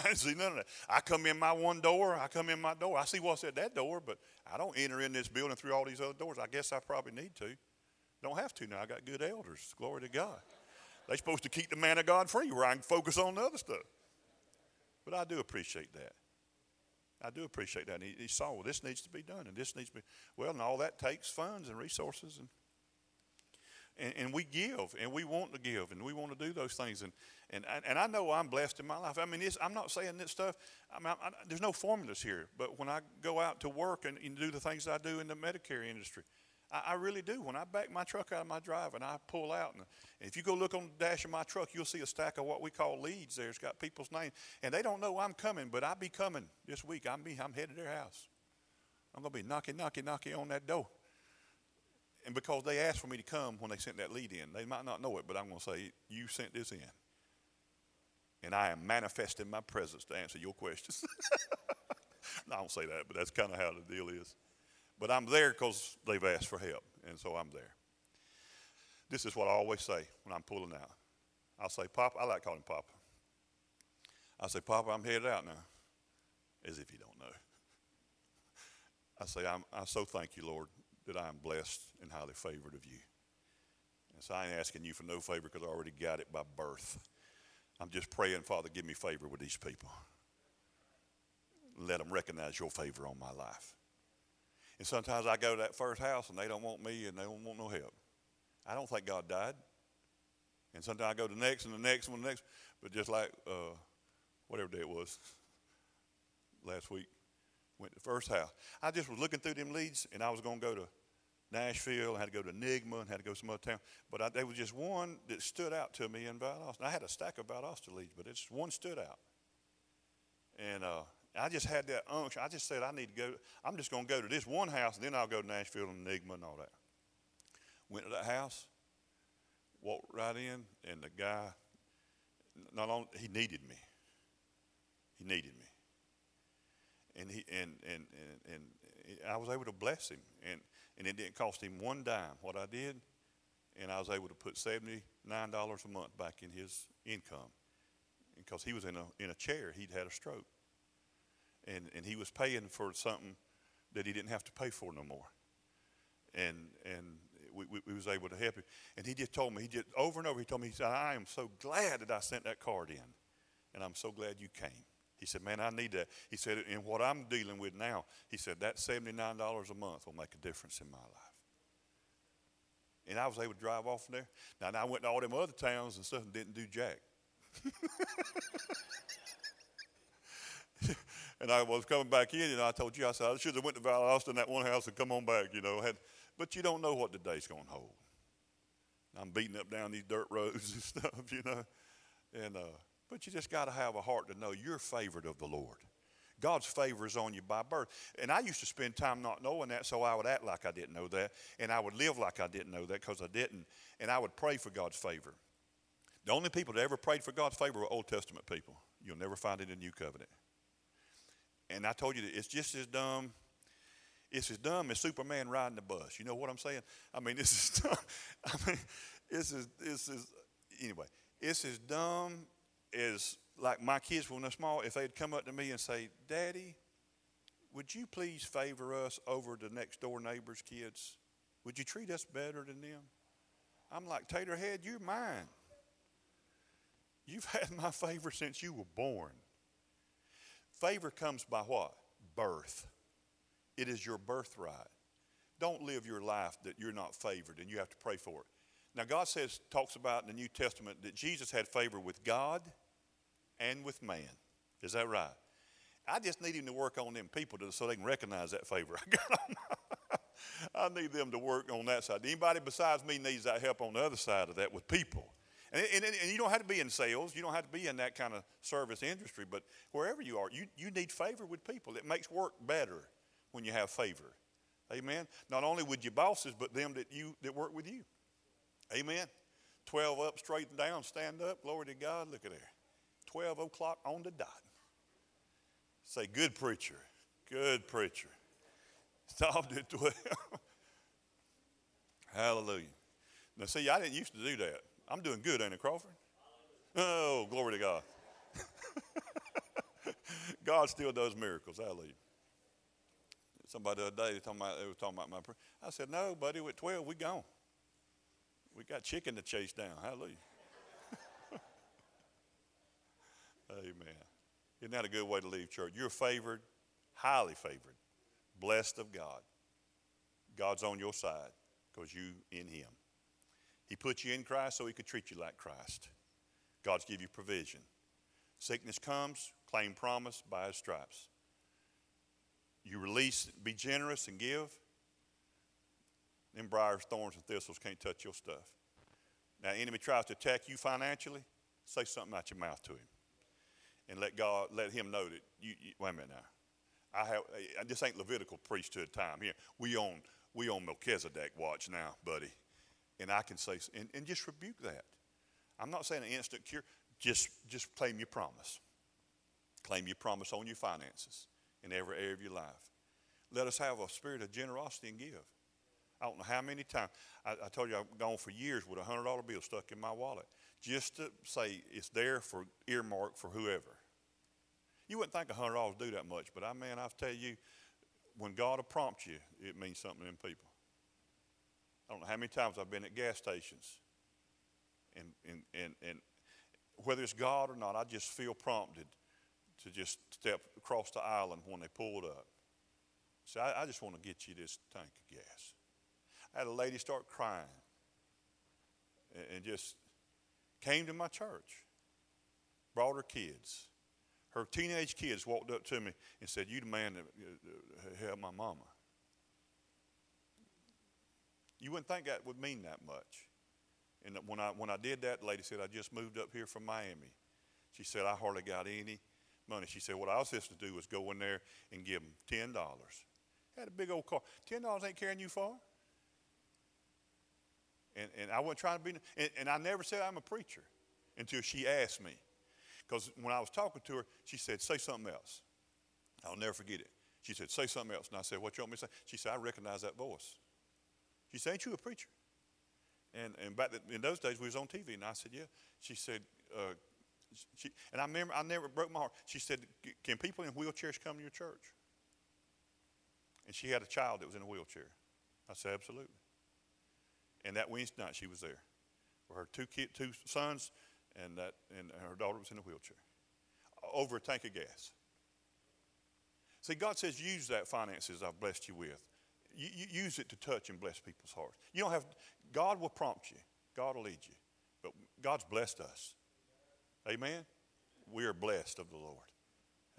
I see none of that. I come in my one door. I come in my door. I see what's at that door, but I don't enter in this building through all these other doors. I guess I probably need to. Don't have to now. I got good elders. Glory to God. They're supposed to keep the man of God free where I can focus on the other stuff. But I do appreciate that. I do appreciate that. And he, he saw, well, this needs to be done, and this needs to be, well, and all that takes funds and resources. And, and, and we give, and we want to give, and we want to do those things. And, and, and I know I'm blessed in my life. I mean, I'm not saying this stuff, I mean, I, I, there's no formulas here. But when I go out to work and, and do the things I do in the Medicare industry, I, I, really do. When I back my truck out of my drive and I pull out, and, and if you go look on the dash of my truck, you'll see a stack of what we call leads there. It's got people's names. And they don't know I'm coming, but I'll be coming this week. I'm, be, I'm headed to their house. I'm to be knocking, knocking, knocking on that door. And because they asked for me to come when they sent that lead in, they might not know it, but I'm going to say, You sent this in. And I am manifesting my presence to answer your questions. no, I don't say that, but that's kind of how the deal is. But I'm there because they've asked for help, and so I'm there. This is what I always say when I'm pulling out. I'll say, Papa, I like calling Papa. I say, Papa, I'm headed out now, as if you don't know. I say, I'm, I so thank you, Lord, that I am blessed and highly favored of you. And so I ain't asking you for no favor because I already got it by birth. I'm just praying, Father, give me favor with these people. Let them recognize your favor on my life. And sometimes I go to that first house and they don't want me and they don't want no help. I don't think God died. And sometimes I go to the next and the next one, the next. But just like uh, whatever day it was last week, went to the first house. I just was looking through them leads and I was going to go to Nashville, I had to go to Enigma, and had to go to some other town. But I, there was just one that stood out to me in Valdosta. I had a stack of Valdosta leads, but it's one stood out. And uh, I just had that unction. I just said, I need to go. I'm just going to go to this one house, and then I'll go to Nashville and Enigma and all that. Went to that house, walked right in, and the guy, not only, he needed me. He needed me. And, he, and, and, and, and I was able to bless him. And, and it didn't cost him one dime what I did. And I was able to put $79 a month back in his income because he was in a, in a chair. He'd had a stroke and, and he was paying for something that he didn't have to pay for no more. And, and we, we, we was able to help him. And he just told me, he just, over and over, he told me, he said, I am so glad that I sent that card in. And I'm so glad you came. He said, man, I need that. He said, in what I'm dealing with now, he said, that $79 a month will make a difference in my life. And I was able to drive off from there. Now, now I went to all them other towns and stuff and didn't do jack. and I was coming back in, and I told you, I said, I should have went to Valdosta that one house and come on back, you know. Had, but you don't know what the day's going to hold. I'm beating up down these dirt roads and stuff, you know. And, uh, but you just got to have a heart to know you're favored of the Lord. God's favor is on you by birth. And I used to spend time not knowing that, so I would act like I didn't know that, and I would live like I didn't know that because I didn't, and I would pray for God's favor. The only people that ever prayed for God's favor were Old Testament people. You'll never find it in the New Covenant. And I told you that it's just as dumb. It's as dumb as Superman riding the bus. You know what I'm saying? I mean, this is dumb. I mean, this is this is anyway. It's as dumb as like my kids when they're small. If they'd come up to me and say, "Daddy, would you please favor us over the next door neighbor's kids? Would you treat us better than them?" I'm like, Taterhead, you're mine. You've had my favor since you were born. Favor comes by what? Birth. It is your birthright. Don't live your life that you're not favored and you have to pray for it. Now, God says, talks about in the New Testament that Jesus had favor with God and with man. Is that right? I just need him to work on them people to, so they can recognize that favor I got on. I need them to work on that side. Anybody besides me needs that help on the other side of that with people. And, and, and, you don't have to be in sales. You don't have to be in that kind of service industry. But wherever you are, you, you need favor with people. It makes work better when you have favor. Amen. Not only with your bosses, but them that you that work with you. Amen. Twelve up, straight down, stand up. Glory to God. Look at there. Twelve o'clock on the dot. Say, good preacher. Good preacher. Stopped at twelve. Hallelujah. Now, see, I didn't used to do that. I'm doing good, ain't it, Crawford? Oh, glory to God. God still does miracles. Hallelujah. Somebody the other day talking about, they were talking about my prayer. I said, No, buddy, with 12, we gone. We got chicken to chase down. Hallelujah. Amen. Isn't that a good way to leave church? You're favored, highly favored, blessed of God. God's on your side because you in Him. He put you in Christ so He could treat you like Christ. God's give you provision. Sickness comes, claim promise by His stripes. You release, be generous and give. Them briars, thorns, and thistles can't touch your stuff. Now, enemy tries to attack you financially, say something out your mouth to him, and let God let him know that you. you wait a minute now. I have this ain't Levitical priesthood time here. We on we on Melchizedek watch now, buddy, and I can say and, and just rebuke that. I'm not saying an instant cure. Just just claim your promise. Claim your promise on your finances in every area of your life. Let us have a spirit of generosity and give. I don't know how many times. I, I told you I've gone for years with a $100 bill stuck in my wallet just to say it's there for earmark for whoever. You wouldn't think a $100 would do that much, but I mean, I tell you, when God will prompt you, it means something them people. I don't know how many times I've been at gas stations, and, and, and, and whether it's God or not, I just feel prompted to just step across the island when they pulled up. See, I, I just want to get you this tank of gas. I had a lady start crying and, and just came to my church, brought her kids. Her teenage kids walked up to me and said, You the man that uh, my mama. You wouldn't think that would mean that much. And when I, when I did that, the lady said, I just moved up here from Miami. She said, I hardly got any money. She said, What I was supposed to do was go in there and give them $10. Had a big old car. $10 ain't carrying you far. And, and I wasn't trying to be, and, and I never said I'm a preacher until she asked me. Because when I was talking to her, she said, Say something else. I'll never forget it. She said, Say something else. And I said, What you want me to say? She said, I recognize that voice. She said, Ain't you a preacher? And, and back in those days, we was on TV. And I said, Yeah. She said, uh, she, and I remember, I never broke my heart. She said, Can people in wheelchairs come to your church? And she had a child that was in a wheelchair. I said, Absolutely. And that Wednesday night, she was there with her two, kid, two sons, and, that, and her daughter was in a wheelchair uh, over a tank of gas. See, God says, use that finances I've blessed you with. You, you use it to touch and bless people's hearts. You don't have, God will prompt you, God will lead you. But God's blessed us. Amen? We are blessed of the Lord.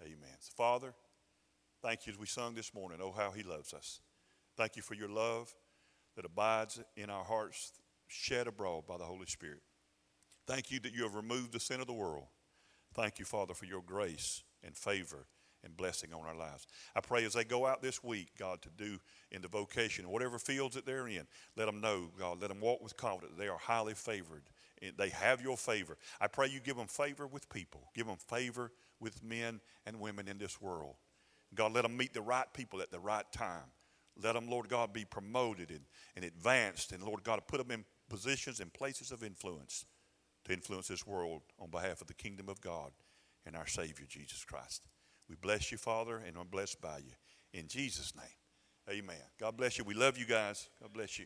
Amen. So, Father, thank you as we sung this morning. Oh, how He loves us. Thank you for your love that abides in our hearts, shed abroad by the Holy Spirit. Thank you that you have removed the sin of the world. Thank you, Father, for your grace and favor and blessing on our lives. I pray as they go out this week, God, to do in the vocation, whatever fields that they're in, let them know, God, let them walk with confidence. They are highly favored. They have your favor. I pray you give them favor with people, give them favor with men and women in this world. God, let them meet the right people at the right time. Let them, Lord God, be promoted and, and advanced. And Lord God, put them in positions and places of influence to influence this world on behalf of the kingdom of God and our Savior, Jesus Christ. We bless you, Father, and I'm blessed by you. In Jesus' name, amen. God bless you. We love you guys. God bless you.